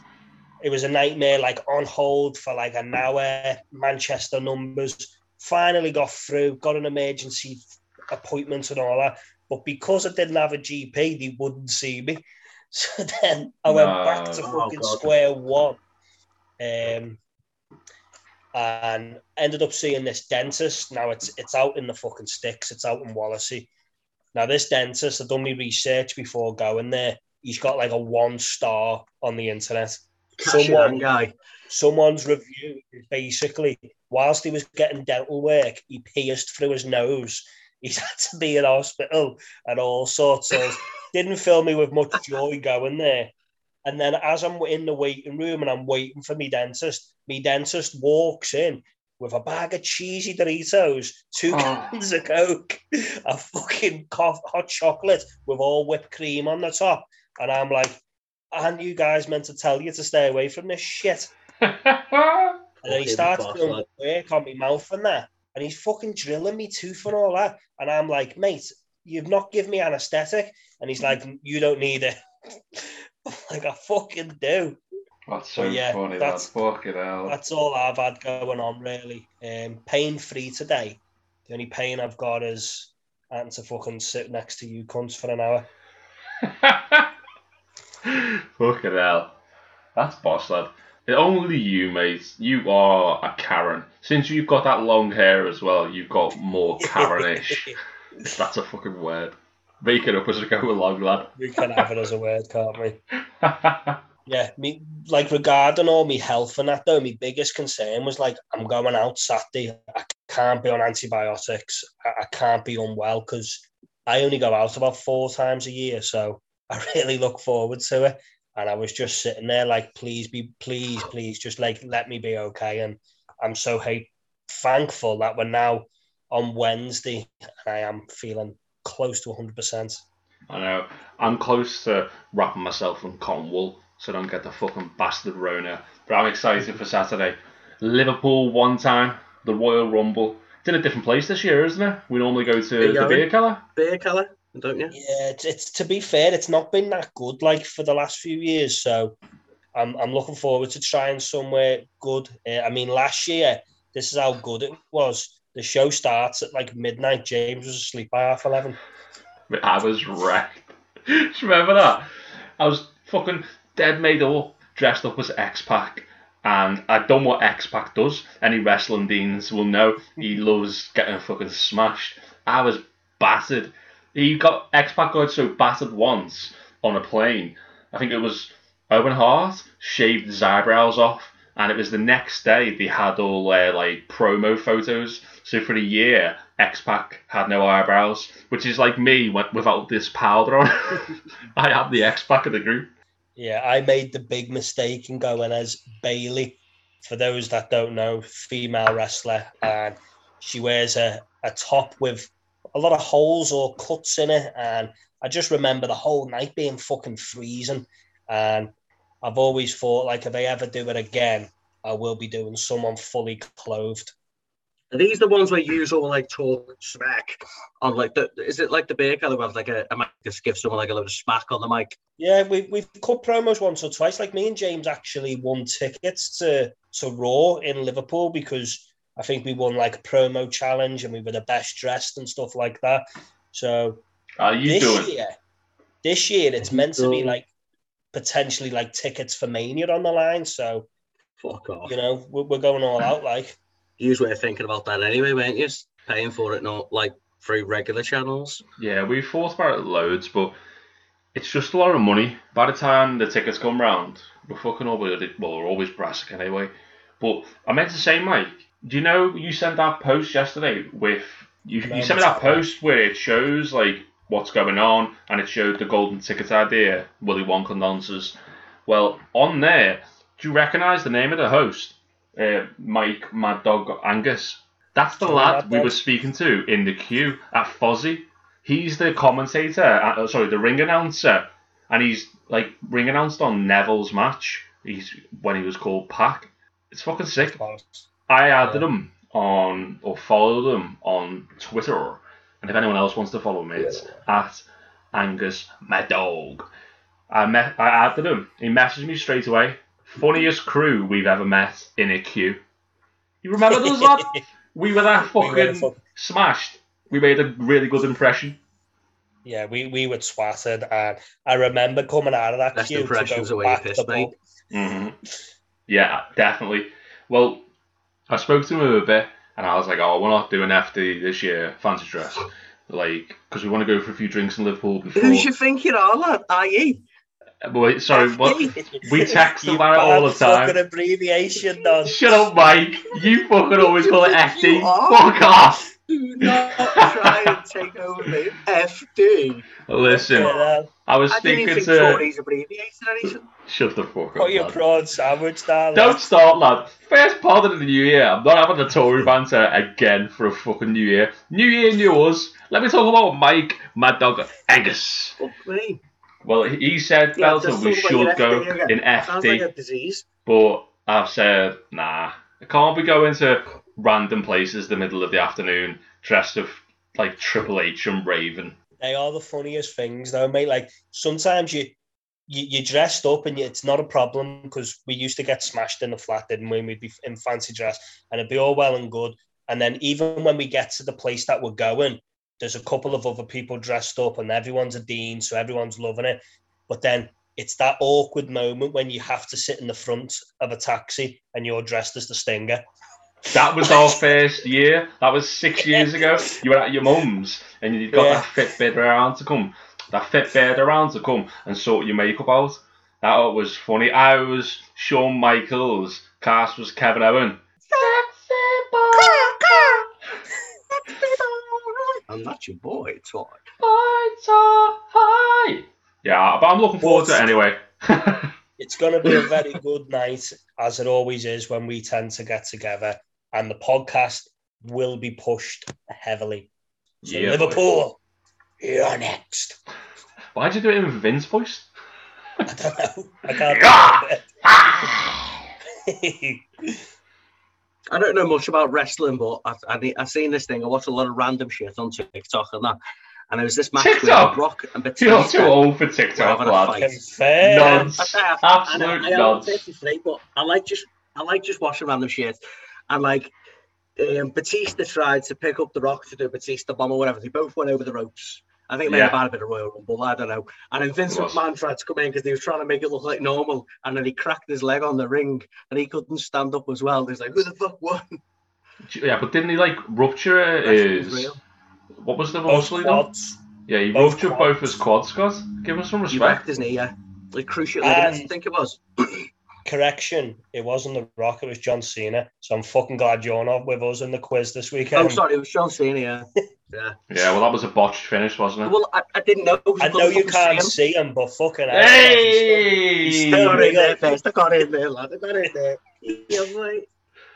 it was a nightmare. Like on hold for like an hour. Manchester numbers. Finally got through. Got an emergency appointment and all that. But because I didn't have a GP, they wouldn't see me. *laughs* So then I went back to No. Oh, fucking square one. Um, and ended up seeing this dentist. Now it's it's out in the fucking sticks. It's out in Wallasey. Now this dentist, I've done my research before going there. He's got like a one star on the internet. Cash Someone- guy. Someone's review is basically whilst he was getting dental work, he pierced through his nose. *laughs* He's had to be in hospital and all sorts of. *laughs* Didn't fill me with much joy going there. And then as I'm in the waiting room and I'm waiting for me dentist, me dentist walks in with a bag of cheesy Doritos, two Oh. cans of Coke, *laughs* a fucking cough, hot chocolate with all whipped cream on the top. And I'm like, aren't you guys meant to tell you to stay away from this shit? And then he starts boss, doing work on my mouth and that. And he's fucking drilling me tooth and all that. And I'm like, mate, you've not given me anesthetic. And he's like, you don't need it. *laughs* Like, I fucking do. That's so Yeah, funny, that's- Fucking hell. That's all I've had going on, really. Um, pain free today. The only pain I've got is having to fucking sit next to you cunts for an hour. *laughs* Fucking hell. That's boss, lad. Only you, mate. You are a Karen. Since you've got that long hair as well, you've got more Karenish. *laughs* That's a fucking word. Make it up as we go along, lad. we can have it as a word, can't we? *laughs* Yeah, me like regarding all my health and that though, my biggest concern was like I'm going out Saturday. I can't be on antibiotics. I, I can't be unwell because I only go out about four times a year. So I *laughs* really look forward to it. And I was just sitting there like, please be, please, please, just like let me be okay. And I'm so hate thankful that we're now on Wednesday, and I am feeling close to 100. percent I know. I'm close to wrapping myself in cotton wool so I don't get the fucking bastard Rona. But I'm excited for Saturday. Liverpool one time, the Royal Rumble. It's in a different place this year, isn't it? We normally go to the Bierkeller. Beer colour, don't you? Yeah, it's, it's to be fair, it's not been that good like for the last few years. So I'm I'm looking forward to trying somewhere good. Uh, I mean, last year this is how good it was. The show starts at like midnight. James was asleep by half eleven. I was wrecked. *laughs* Do you remember that? I was fucking dead made up, dressed up as X Pac, and I'd done what X Pac does. Any wrestling deans will know he loves getting fucking smashed. I was battered. He got X Pac got so battered once on a plane. I think it was Owen Hart shaved his eyebrows off, and it was the next day they had all their like promo photos. So for a year, X Pac had no eyebrows, which is like me wi- without this powder on. *laughs* I am the X Pac of the group. Yeah, I made the big mistake in going as Bayley. For those that don't know, female wrestler, and she wears a, a top with a lot of holes or cuts in it. And I just remember the whole night being fucking freezing. And I've always thought, like, if I ever do it again, I will be doing someone fully clothed. Are these the ones where you all like talk smack on like the? Is it like the Bierkeller where like a, a mic just give someone like a little smack on the mic? Yeah, we, we've cut promos once or twice. Like me and James actually won tickets to, to Raw in Liverpool because I think we won like a promo challenge and we were the best dressed and stuff like that. So Are you this doing? year, this year it's You meant to be like potentially like tickets for Mania on the line. So Fuck off. you know we're, we're going all out. Like You were thinking about that anyway, weren't you? Paying for it, not like through regular channels. Yeah, we've thought about it loads, but it's just a lot of money. By the time the tickets come round, we're fucking always well, we're always brassic anyway. But I meant to say, Mike, do you know you sent that post yesterday with you, you sent me that post where it shows like what's going on and it showed the golden ticket idea, Willy Wonka nonsense. Well, on there, do you recognise the name of the host? Uh, Mike Mad Dog Angus. That's the lad we were speaking to in the queue at Fozzy. He's the commentator, uh, sorry, the ring announcer, and he's like ring announced on Neville's match. He's when he was called PAC. It's fucking sick. I added Yeah. him on or followed him on Twitter, and if anyone else wants to follow me, it's at Angus my dog. I met, I added him. He messaged me straight away. Funniest crew we've ever met in a queue. You remember those lads? *laughs* We were that We were fucking fuck- smashed. We made a really good impression. Yeah, we, we were twatted, and I remember coming out of that Best queue to impressions go are back piss, the mate. pub. hmm Yeah, definitely. Well, I spoke to him a bit, and I was like, "Oh, we're not doing FD this year, fancy dress, like, because we want to go for a few drinks in Liverpool before." Who's you think you are, lad? IE? Uh, Wait, sorry, what? We *laughs* text You about it all the bad fucking abbreviation, Don. Shut up, Mike. You fucking always call it *laughs* FD. Fuck off. Do not try and take over me. FD. Listen, Yeah, I was I didn't even speaking think to. Tories abbreviated anything. Shut the fuck up. put your prawn sandwich down. Don't start, lad. First pod of the new year. I'm not having the Tory banter again for a fucking new year. New year, new us. Let me talk about Mike, Mad Dog Angus. Well, he said, Yeah, Belton, we talk about your should go FD in like FD, disease. but I've said, nah. I can't be going to random places the middle of the afternoon dressed of like Triple H and Raven. They are the funniest things, though, mate. Like sometimes you you you dressed up and it's not a problem because we used to get smashed in the flat, didn't we? We'd be in fancy dress and it'd be all well and good. And then even when we get to the place that we're going, there's a couple of other people dressed up and everyone's a dean, so everyone's loving it. But then it's that awkward moment when you have to sit in the front of a taxi and you're dressed as the stinger. That was our *laughs* first year. That was six years ago. You were at your mum's and you got Yeah. that Fitbit around to come. That Fitbit around to come and sort your makeup out. That was funny. I was Shawn Michaels. Cass was Kevin Owen. *laughs* I'm not your boy, Todd. Hi. Yeah, but I'm looking forward to it anyway. *laughs* It's going to be a very good night, as it always is when we tend to get together, and the podcast will be pushed heavily. So Yeah, boy. Liverpool, you're next. Why'd you do it in Vince voice? I don't know. I can't. *laughs* *laughs* I don't know much about wrestling, but I I I seen this thing. I watch a lot of random shit on TikTok and that. And there was this match TikTok? with Rock and *laughs* You're Batista. too old for We're TikTok, having a lad. fight. Confirm. Nonce. I say I- Absolute I know, I am nonce. 33, but I like just I like just watching random shit. And like um, Batista tried to pick up the rock to do Batista bomb or whatever. They both went over the ropes. I think they Yeah. had a bit of Royal Rumble. I don't know. And then Vince It was. McMahon tried to come in because he was trying to make it look like normal. And then he cracked his leg on the ring and he couldn't stand up as well. He's like, "Who the fuck won?" Yeah, but didn't he like rupture his? What was the Both muscle he done? quads. Yeah, he both ruptured quads. both his quads, Scott. Give us some respect. He respect. wrecked his knee. Yeah, like cruciate ligaments. I think it was. *clears throat* Correction, it wasn't The Rock, it was John Cena. So I'm fucking glad you're not with us in the quiz this weekend. Oh, sorry, it was John Cena. Yeah. yeah. *laughs* Yeah, well, that was a botched finish, wasn't it? Well, I, I didn't know. I know you can't see him, but fucking hell, Hey! he's Still still- in there first. I got in there, lad. I got in there. *laughs* Yeah, right.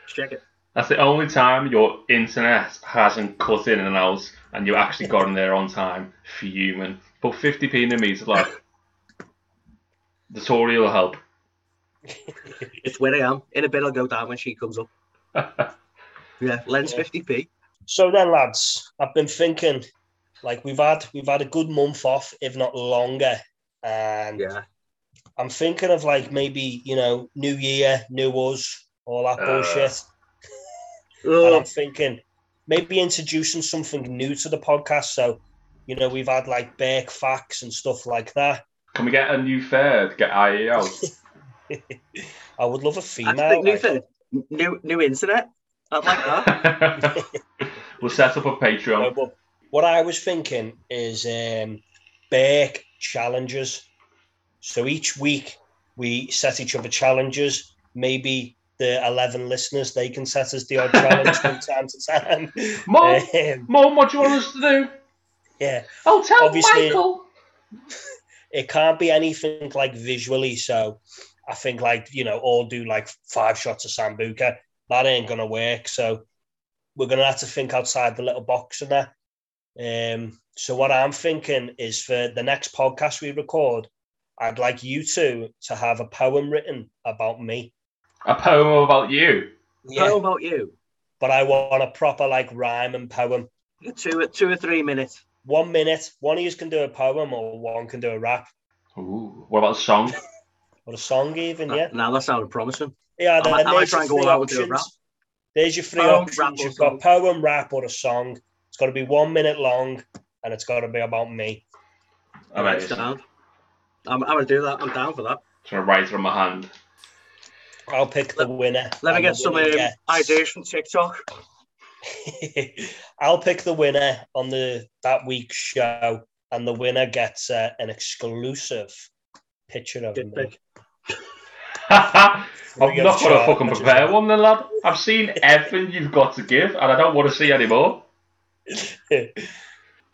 Check it. That's the only time your internet hasn't cut in and out, and you actually got in there on time. Fuming. But 50p in a meter, like, *laughs* The Tory will help. *laughs* It's where I am. In a bit, I'll go down when she comes up. *laughs* Yeah, lens 50p. So then, lads, I've been thinking, like we've had we've had a good month off, if not longer, and Yeah. I'm thinking of like maybe you know New Year, New Us, all that Uh. bullshit. *laughs* and I'm thinking maybe introducing something new to the podcast. So, you know, we've had like Burke facts and stuff like that. Can we get a new fair to get IE out? I would love a female. new like- thing. New, new internet. I'd like that. *laughs* we'll set up a No, Patreon. but what I was thinking is um, Burke challenges. So each week we set each other challenges. Maybe the 11 listeners, they can set us the odd challenge from *laughs* time to time. Mom, Um, Mom, what do you want us to do? yeah, Oh, tell Obviously- Michael. *laughs* it can't be anything like visually. So I think like, you know, all do like five shots of Sambuca. That ain't going to work. So we're going to have to think outside the little box and that. Um, so what I'm thinking is for the next podcast we record, I'd like you two to have a poem written about me. A poem about you. How about you? But I want a proper like rhyme and poem. Two, two or three minutes. One minute. One of you can do a poem or one can do a rap Ooh, what about a song? *laughs* or a song even, yeah. Now that sounded promising. Yeah, I might- then I might there's try your and go three out and do a options. rap. There's your three Poem, options. You've got poem, rap, or a song. It's got to be one minute long, and it's got to be about me. I Right, bet it's it's down. I'm, I'm gonna do that. I'm down for that. gonna write it on my hand. I'll pick the winner. Let me get some winner um, ideas from TikTok. *laughs* I'll pick the winner on the that week's show, and the winner gets uh, an exclusive picture of Dick me. I'm not of gonna fucking prepare one then, lad. I've seen everything you've got to give, and I don't want to see any more. *laughs*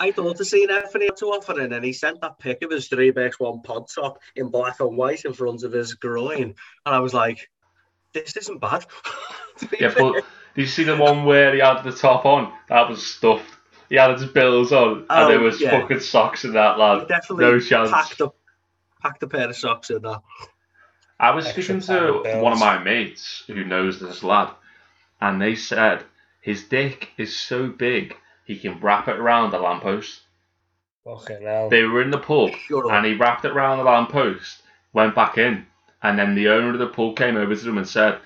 I thought to see Anthony to offer and then he sent that pic of his 3x1 pod top in black and white in front of his groin. And I was like, this isn't bad. *laughs* Yeah, fair. but did you see the one where he had the top on? That was stuffed. He had his bills on, and Oh, there was yeah. fucking socks in that, He lad. definitely No chance. packed up packed a pair of socks in that. I was Extra speaking to one of my mates who knows this lad, and they said his dick is so big he can wrap it around the lamppost. Fucking hell. They were in the pub, and he wrapped it around the lamppost, went back in, and then the owner of the pub came over to them and said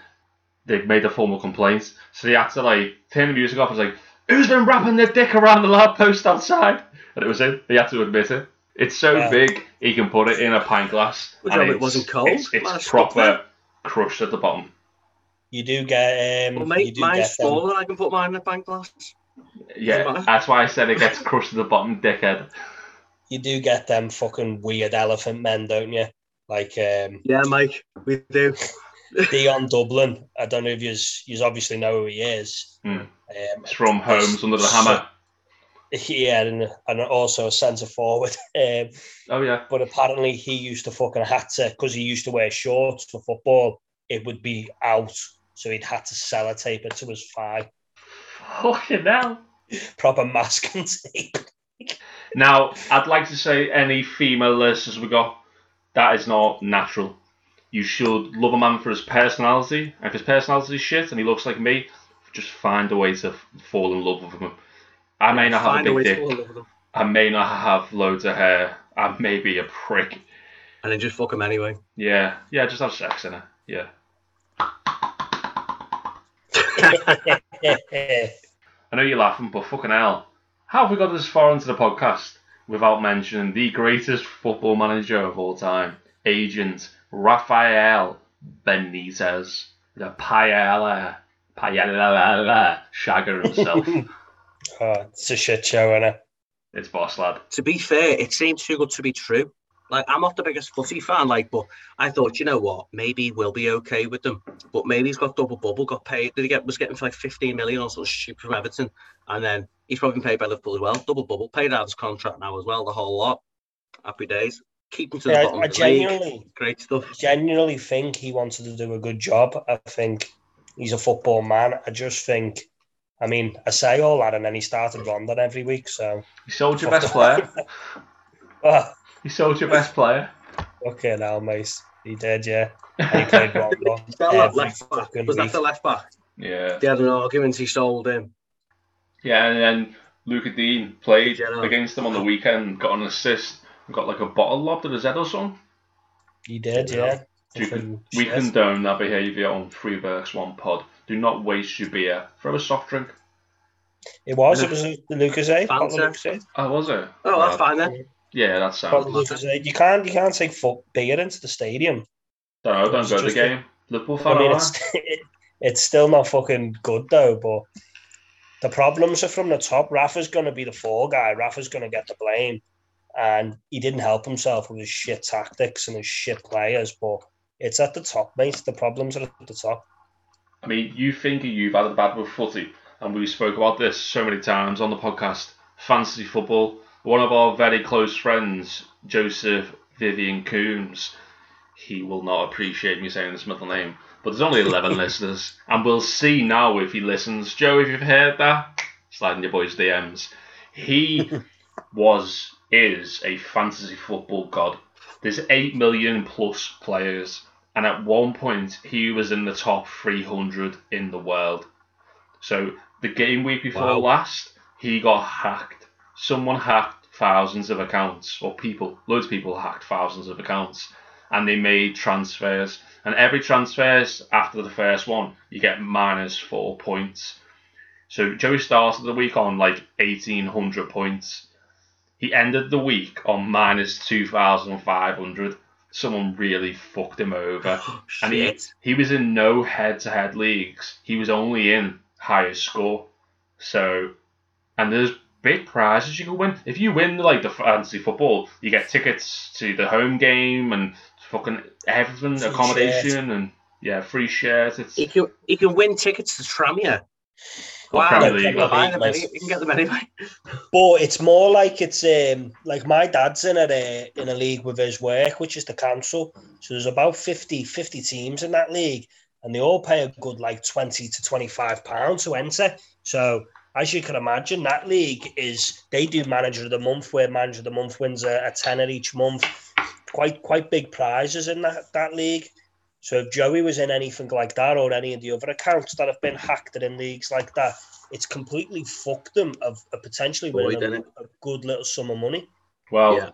they'd made a formal complaint. So he had to like turn the music off and was like, "Who's been wrapping their dick around the lamppost outside?" And it was him. He had to admit it. It's so Yeah. big he can put it in a pint glass. Good and job it it's- wasn't cold. It's, Man, it's it's proper crushed at the bottom. You do get um. Well, you mate, do mine's get them. smaller. I can put mine in a pint glass. Yeah, that's why I said it gets crushed at the bottom, dickhead. You do get them fucking weird elephant men, don't you? Like um, Yeah, Mike, we do. *laughs* Dion Dublin. I don't know if you you obviously know who he is. Hmm. Um, It's from Homes Under the Hammer. Yeah, and, and also a centre forward. *laughs* Um, Oh yeah. but apparently he used to fucking had to because he used to wear shorts for football. It would be out, so he'd had to sellotape it to his thigh. Fucking hell. Proper masking tape. *laughs* Now, I'd like to say any female listeners we got, that is not natural. You should love a man for his personality. If his personality is shit and he looks like me, just find a way to fall in love with him. I may not have a big dick. fall in love with them. I may not have loads of hair. I may be a prick. And then just fuck them anyway. Yeah, yeah, just have sex in it. Yeah. *laughs* I know you're laughing, but fucking hell. How have we got this far into the podcast without mentioning the greatest football manager of all time, agent Rafael Benitez, the Paella, Paella Shagger himself. *laughs* oh, it's a shit show, innit? it's boss lad. To be fair, it seems too good to be true. Like I'm not the biggest footy fan, like, but I thought, you know what, maybe we'll be okay with them. But maybe he's got double bubble, got paid. Did he get was getting for like 15 million or something stupid from Everton, and then he's probably been paid by Liverpool as well. Double bubble, paid out his contract now as well, the whole lot. Happy days. Keep him to the Yeah, bottom I of the league. genuinely, Great stuff. genuinely think he wanted to do a good job. I think he's a football man. I just think, I mean, I say all that, and then he started Rondon every week. So, You sold your *laughs* best player. oh, You sold your best player. okay, now, mate, he did, yeah. He played Rondon Is that that left back? fucking Was that the left back? Yeah. They had an argument. He sold him. Yeah, and then Lucas Digne played Yeah, no. against them on the weekend, got an assist, and got like a bottle lobbed at his head or something. He did, Yeah. yeah. You can, we condone that behaviour on Three Berks One Pod. Do not waste your beer. Throw a soft drink. It was. It was the Lucozade. Fanta. Lucas Oh, was it? Oh, that's fine then. Yeah, that sounds. Lucozade. You can't. You can't take foot beer into the stadium. Don't don't It's go to the just game. Liverpool fan, I mean, it's it's still not fucking good though. But the problems are from the top. Rafa's going to be the fall guy. Rafa's going to get the blame, and he didn't help himself with his shit tactics and his shit players. But it's at the top, mate. The problems are at the top. I mean, you think you've had a bad with footy, and we spoke about this so many times on the podcast. Fantasy football. One of our very close friends, Joseph Vivian Coombs, he will not appreciate me saying this middle name, but there's only 11 *laughs* listeners, and we'll see now if he listens. Joe, if you've heard that, sliding your boys' DMs. He *laughs* was, is a fantasy football god. There's 8 million plus players, and at one point he was in the top 300 in the world. So the game week before Wow. last, he got hacked. Someone hacked thousands of accounts, or people, loads of people hacked thousands of accounts, and they made transfers. And every transfers after the first one, you get minus four points. So Joey started the week on like 1800 points. He ended the week on minus 2500. Someone really fucked him over. *gasps* Oh, and he, he was in no head to head leagues. He was only in highest score. So, and there's big prizes you can win. If you win like the fantasy football, you get tickets to the home game and fucking everything, Free accommodation and yeah, free shares. It's He can, he can win tickets to Tranmere. Or Wow, Premier you can buy them League, you can get them anyway. *laughs* But it's more like it's um like my dad's in a in a league with his work, which is the council. So there's about 50, 50 teams in that league, and they all pay a good like twenty to twenty five pounds to enter. So as you can imagine, that league is they do manager of the month, where manager of the month wins a, a tenner each month. Quite quite big prizes in that that league. So if Joey was in anything like that, or any of the other accounts that have been hacked in leagues like that, it's completely fucked them of, of potentially winning Void, a, a good little sum of money. well, Yeah.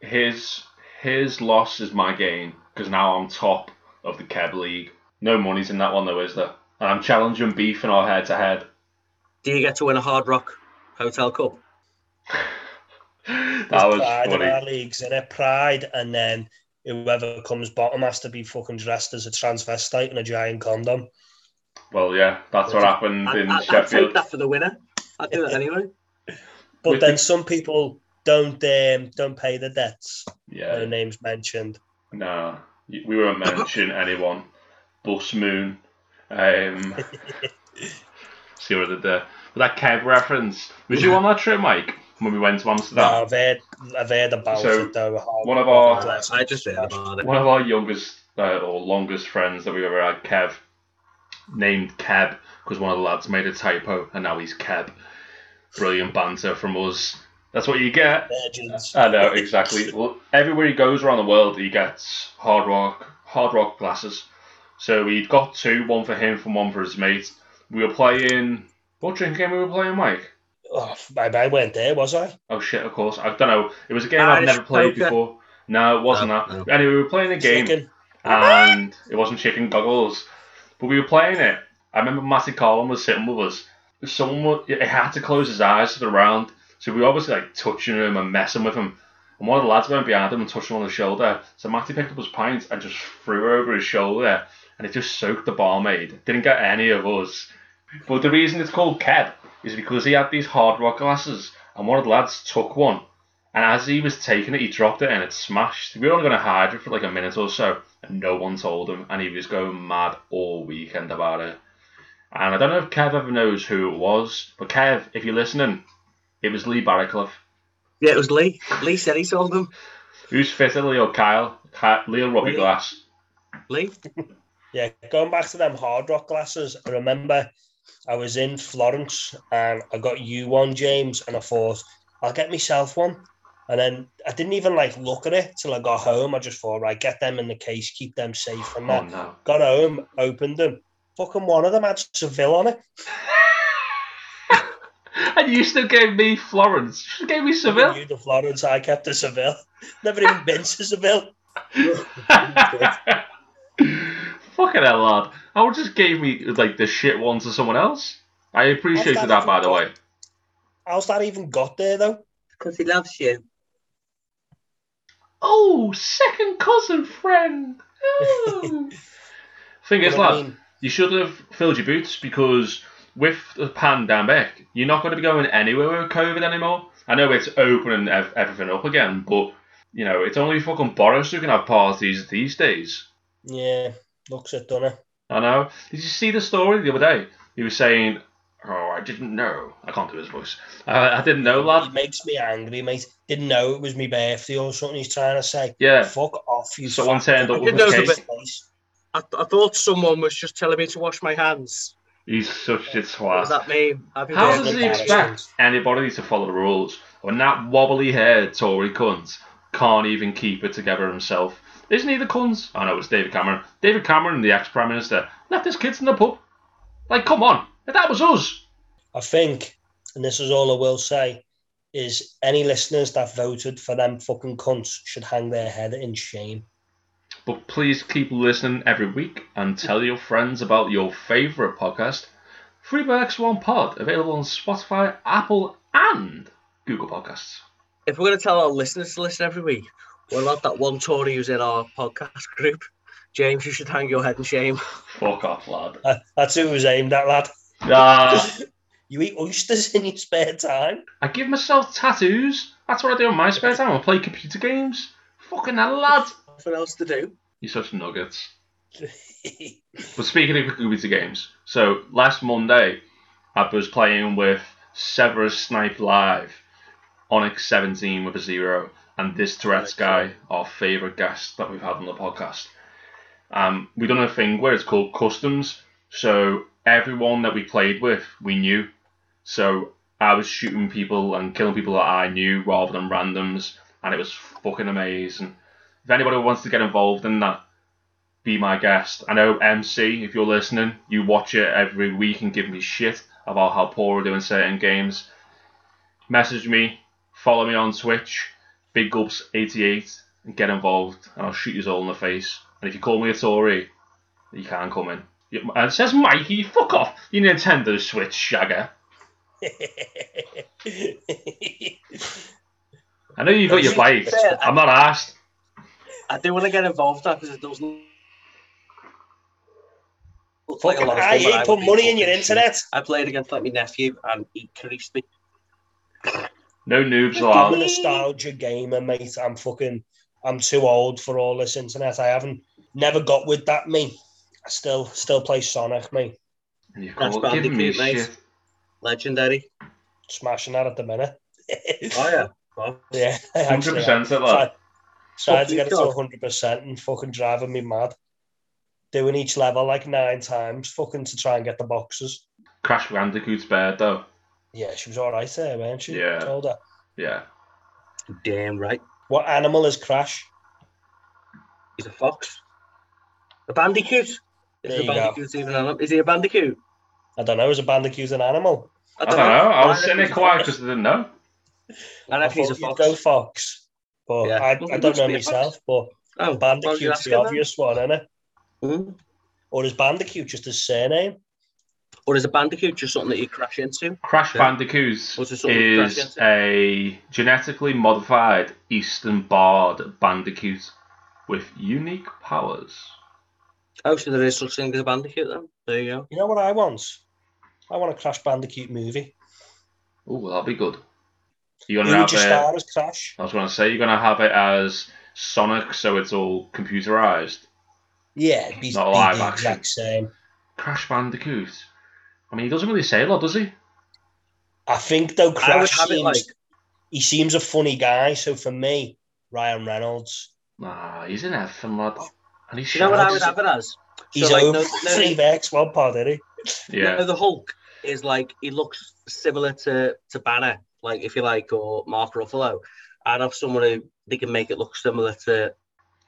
his his loss is my gain because now I'm top of the Keb League. No money's in that one though, is there? And I'm challenging Beef in our head to head. Do you get to win a Hard Rock Hotel Cup? *laughs* That There's was pride in funny. our leagues, and it pride, and then whoever comes bottom has to be fucking dressed as a transvestite in a giant condom. Well, yeah, that's what happened I, in I, I'd take Sheffield. that for the winner. I'd do that anyway. But then some people don't um, don't pay the debts. Yeah, Their names mentioned. no, we won't mention anyone. Bus Moon. Um, *laughs* see what I did there. that Kev reference. Was you on that trip, Mike? When we went to No, Amsterdam? I've heard, I've heard about So, it though. how- one of our- I just heard about it. One of our youngest uh, or longest friends that we've ever had, Kev, named Keb because one of the lads made a typo and now he's Keb. Brilliant banter from us. That's what you get. Legends. I know exactly. Well, everywhere he goes around the world, he gets hard rock, hard rock glasses. So he got two, one for him, and one for his mate. We were playing. What drinking game we were playing, Mike? Oh, I, I went there, was I? Oh shit! Of course, I don't know. It was a game I've never played poker. before. No, it wasn't No, that. no. Anyway, we were playing a game Chicken. and it wasn't chicken goggles, but we were playing it. I remember Matty Collin was sitting with us. Someone wa- he had to close his eyes for the round, so we were obviously like touching him and messing with him. And one of the lads went behind him and touched him on the shoulder. So Matty picked up his pint and just threw it over his shoulder, and it just soaked the barmaid. Didn't get any of us. But the reason it's called Keb is because he had these hard rock glasses, and one of the lads took one. And as he was taking it, he dropped it and it smashed. We were only going to hide it for like a minute or so, and no one told him. And he was going mad all weekend about it. And I don't know if Kev ever knows who it was, but Kev, if you're listening, it was Lee Barraclough. Yeah, it was Lee. Lee said he told them. Who's fitter, Lee or Kyle? Ky- Lee or Robbie Lee. Glass? Lee. *laughs* Yeah, going back to them hard rock glasses, I remember I was in Florence and I got you one, James, and I thought I'll get myself one. And then I didn't even like look at it till I got home. I just thought, right, get them in the case, keep them safe and Oh that. no. Got home, opened them. Fucking one of them had Seville on it. *laughs* and you still gave me Florence. You have gave me Seville. You the Florence, I kept the Seville. *laughs* Never even been to Seville. *laughs* Fucking hell, lad. I would just gave me like the shit one to someone else. I appreciated How's that, that by the way. How's that even got there though? Because he loves you. Oh, second cousin friend. Oh. *laughs* Thing is, But I lad, mean, you should have filled your boots because with the pandemic, you're not going to be going anywhere with COVID anymore. I know it's opening ev- everything up again, but you know it's only fucking Boris who can have parties these days. yeah, looks it, done it. I know. Did you see the story the other day? He was saying, "Oh, I didn't know. I can't do his voice. Uh, I didn't know, It lad. makes me angry, mate. Didn't know it was my birthday or something. He's trying to say, Yeah. "Fuck off, you." Someone fat turned up with a piece case. of place." I, I thought someone was just telling me to wash my hands. He's such a What does twat." that mean? How does he the expect anybody to follow the rules when that wobbly-haired Tory cunt can't even keep it together himself? Isn't he the cunt? Oh no, it's David Cameron. David Cameron, the ex-prime minister, left his kids in the pub. Like, come on, if that was us. I think, and this is all I will say, is any listeners that voted for them fucking cunts should hang their head in shame. But please keep listening every week and tell your friends about your favourite podcast, Three Berks One Pod, available on Spotify, Apple, and Google Podcasts. If we're going to tell our listeners to listen every week, what about that one Tory who's in our podcast group? James, you should hang your head in shame. Fuck off, lad. Uh, that's who was aimed at, lad. Ah, *laughs* You eat oysters in your spare time. I give myself tattoos. That's what I do in my spare time. I play computer games. Fucking hell, lad. Nothing else to do. You're such nuggets. *laughs* But speaking of computer games, so last Monday I was playing with Severus Snipe Live, Onyx 17 with a zero, and this Tourette's guy, our favourite guest that we've had on the podcast. Um, we done a thing where it's called customs. So everyone that we played with, we knew. So I was shooting people and killing people that I knew rather than randoms, and it was fucking amazing. If anybody wants to get involved in that, be my guest. I know MC, if you're listening, you watch it every week and give me shit about how poor we're doing certain games. Message me, follow me on Twitch, Big Gulps88, and get involved, and I'll shoot you all in the face. And if you call me a Tory, you can't come in. And it uh, says Mikey, fuck off, you Nintendo Switch shagger. I know you've got your bike. I'm not asked. I do want to get involved in that because it doesn't. look like a lot of I fun, but you would put money in your shit. internet. I played against like my nephew and he creased me. No noobs I'm allowed. a nostalgia gamer, mate. I'm fucking. I'm too old for all this internet. I haven't never got with that, me. I still still play Sonic, mate. You're That's called- me Bandicoot, mate. shit. Legendary. Smashing that at the minute. Oh yeah. *laughs* Oh, yeah, Hundred percent am. it lad. Tried to get it to God. 100% and fucking driving me mad. Doing each level like nine times, fucking to try and get the boxes. Crash Bandicoot's bad though. Yeah, she was all right there, weren't she? Yeah. Told her. Yeah. damn right. What animal is Crash? He's a fox. A bandicoot. Is There a you go. bandicoot even an animal? Is he a bandicoot? I don't know. Is a bandicoot an animal? I don't know. I was I sitting reckon there quiet because I didn't know. I reckon he's a thought you'd fox. go fox. But Yeah. I, Well, I don't know be fox. myself. But Oh, well, Bandicoot's asking the then. obvious one, isn't it? Hmm? Or is Bandicoot just his surname? Or is a bandicoot just something that you crash into? Crash Yeah. Bandicoot Was it something you crashed is into? a genetically modified eastern barred bandicoot with unique powers. Oh, so there is such thing as a bandicoot then? There you go. You know what I want? I want a Crash Bandicoot movie. Oh, that'll be good. You're Who gonna would you have it. star as Crash? I was gonna say you're gonna have it as Sonic, so it's all computerized. Yeah, it'd be, Not be live the action. exact same. Crash Bandicoot. I mean, he doesn't really say a lot, does he? I think though Crash seems like he seems a funny guy. So for me, Ryan Reynolds, Nah, he's in everything, lad. And he's you know what I would shouts. have it as? he's so, like, over *laughs* no, no, three X one pod, isn't he? Yeah. no, the Hulk is like he looks similar to to Banner, like if you like, or Mark Ruffalo. I'd have someone who they can make it look similar to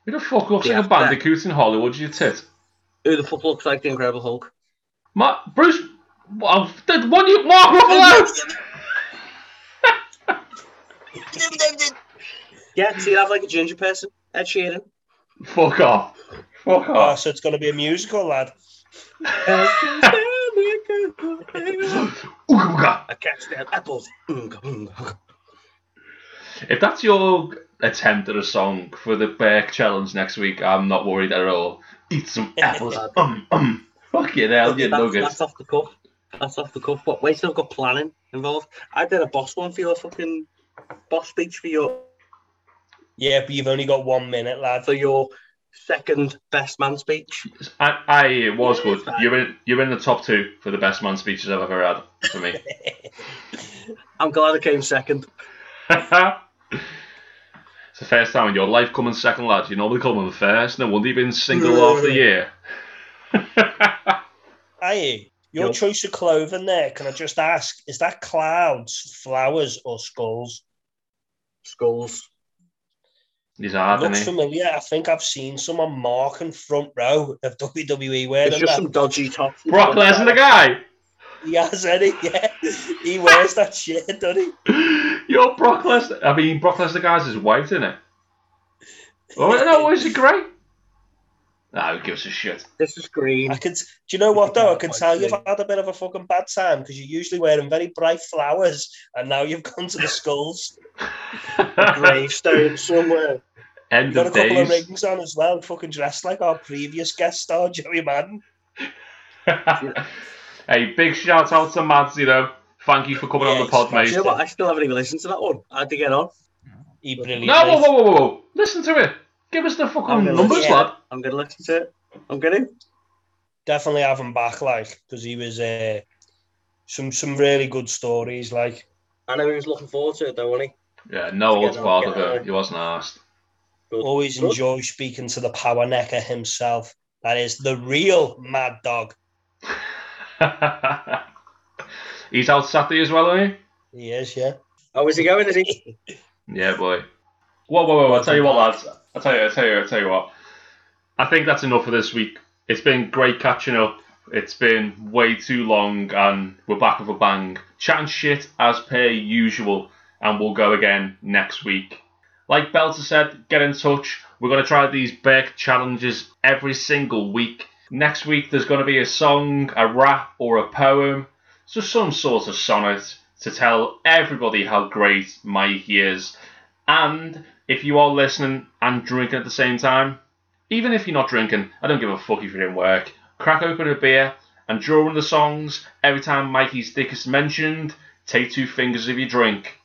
Who the fuck looks Yeah, like a bandicoot in Hollywood, you tit? who the fuck looks like the Incredible Hulk. Ma- Bruce. Well, the one you Mark Ruffalo. *laughs* Yeah, so you'd have like a ginger person, Ed Sheeran. Fuck off. Fuck Oh, off. so it's going to be a musical, lad. I catch the apples. If that's your attempt at a song for the Beck Challenge next week, I'm not worried at all. Eat some *laughs* apples. um, um. Fucking hell, you that's, nuggets. that's off the cuff. That's off the cuff. But wait till I've got planning involved. I did a boss one for your fucking boss speech for your Yeah, but you've only got one minute, lad. for your second best man speech. I, I, it was good. You're in, you're in the top two for the best man speeches I've ever had for me. *laughs* I'm glad I came second. *laughs* it's the first time in your life coming second, lad. You normally come in first. No wonder you've been single half the year. *laughs* Aye, your Yep. choice of clothing there, can I just ask, is that clouds, flowers, or skulls? Skulls. He's It looks familiar. I think I've seen someone marking front row of WWE wearing It's just that. some dodgy top. Brock Lesnar, the guy. He has any, *laughs* yeah. He wears that shit, doesn't he? *laughs* You're Brock Lesnar. I mean, Brock Lesnar guy's is white, isn't it? *laughs* Oh no, is he grey? Nah, who gives a shit? This is green. I could. Do you know what though? I can tell you've had a bit of a fucking bad time because you're usually wearing very bright flowers, and now you've *laughs* gone to the skulls. *laughs* Gravestone somewhere. You've End got a of couple of rings on as well, fucking dressed like our previous guest star, Joey Madden. *laughs* hey, big shout out to Mads, you know. Thank you for coming on the pod, mate. You know what? I still haven't even listened to that one. How'd you get on? He brilliant. No, whoa, whoa, whoa, whoa, whoa. Listen to it. Give us the fucking oh, I'm gonna numbers, listen. lad. I'm gonna listen to it. I'm gonna. Definitely have him back, like, because he was uh, some some really good stories, like. I know he was looking forward to it, though, wasn't he? Yeah, no Get holds barred of it. He wasn't asked. Good. Always Good. enjoy speaking to the power necker himself. That is the real mad dog. *laughs* He's out Saturday as well, isn't He He is, yeah. How is he going? Is he? he? *laughs* Yeah, boy. Whoa, whoa, whoa! I'll tell you what, lads. I'll tell you, I'll tell you, I'll tell you what. I think that's enough for this week. It's been great catching up. It's been way too long, and we're back with a bang. Chatting shit as per usual, and we'll go again next week. Like Belter said, get in touch. We're going to try these big challenges every single week. Next week, there's going to be a song, a rap, or a poem. So, some sort of sonnet to tell everybody how great Mikey is. And if you are listening and drinking at the same time, even if you're not drinking, I don't give a fuck if you're in work. Crack open a beer and during the songs, every time Mikey's dick is mentioned, take two fingers of your drink.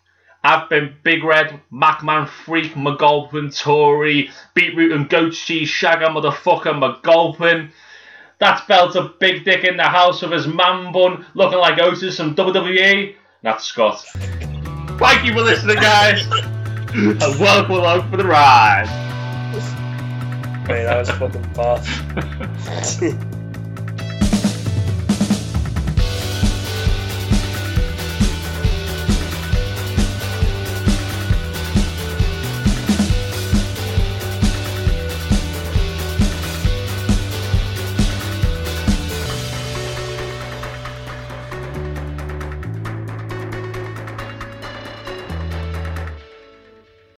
I've been Big Red, Macman Freak, McGulpin, Tory, Beetroot and Goat Cheese, Shagger, Motherfucker, McGulpin. That's Belter Big Dick in the house with his man bun looking like Otis from WWE. That's Scott. Thank you for listening, guys. *laughs* and welcome along for the ride. Mate, that was fucking *laughs* boss. *laughs*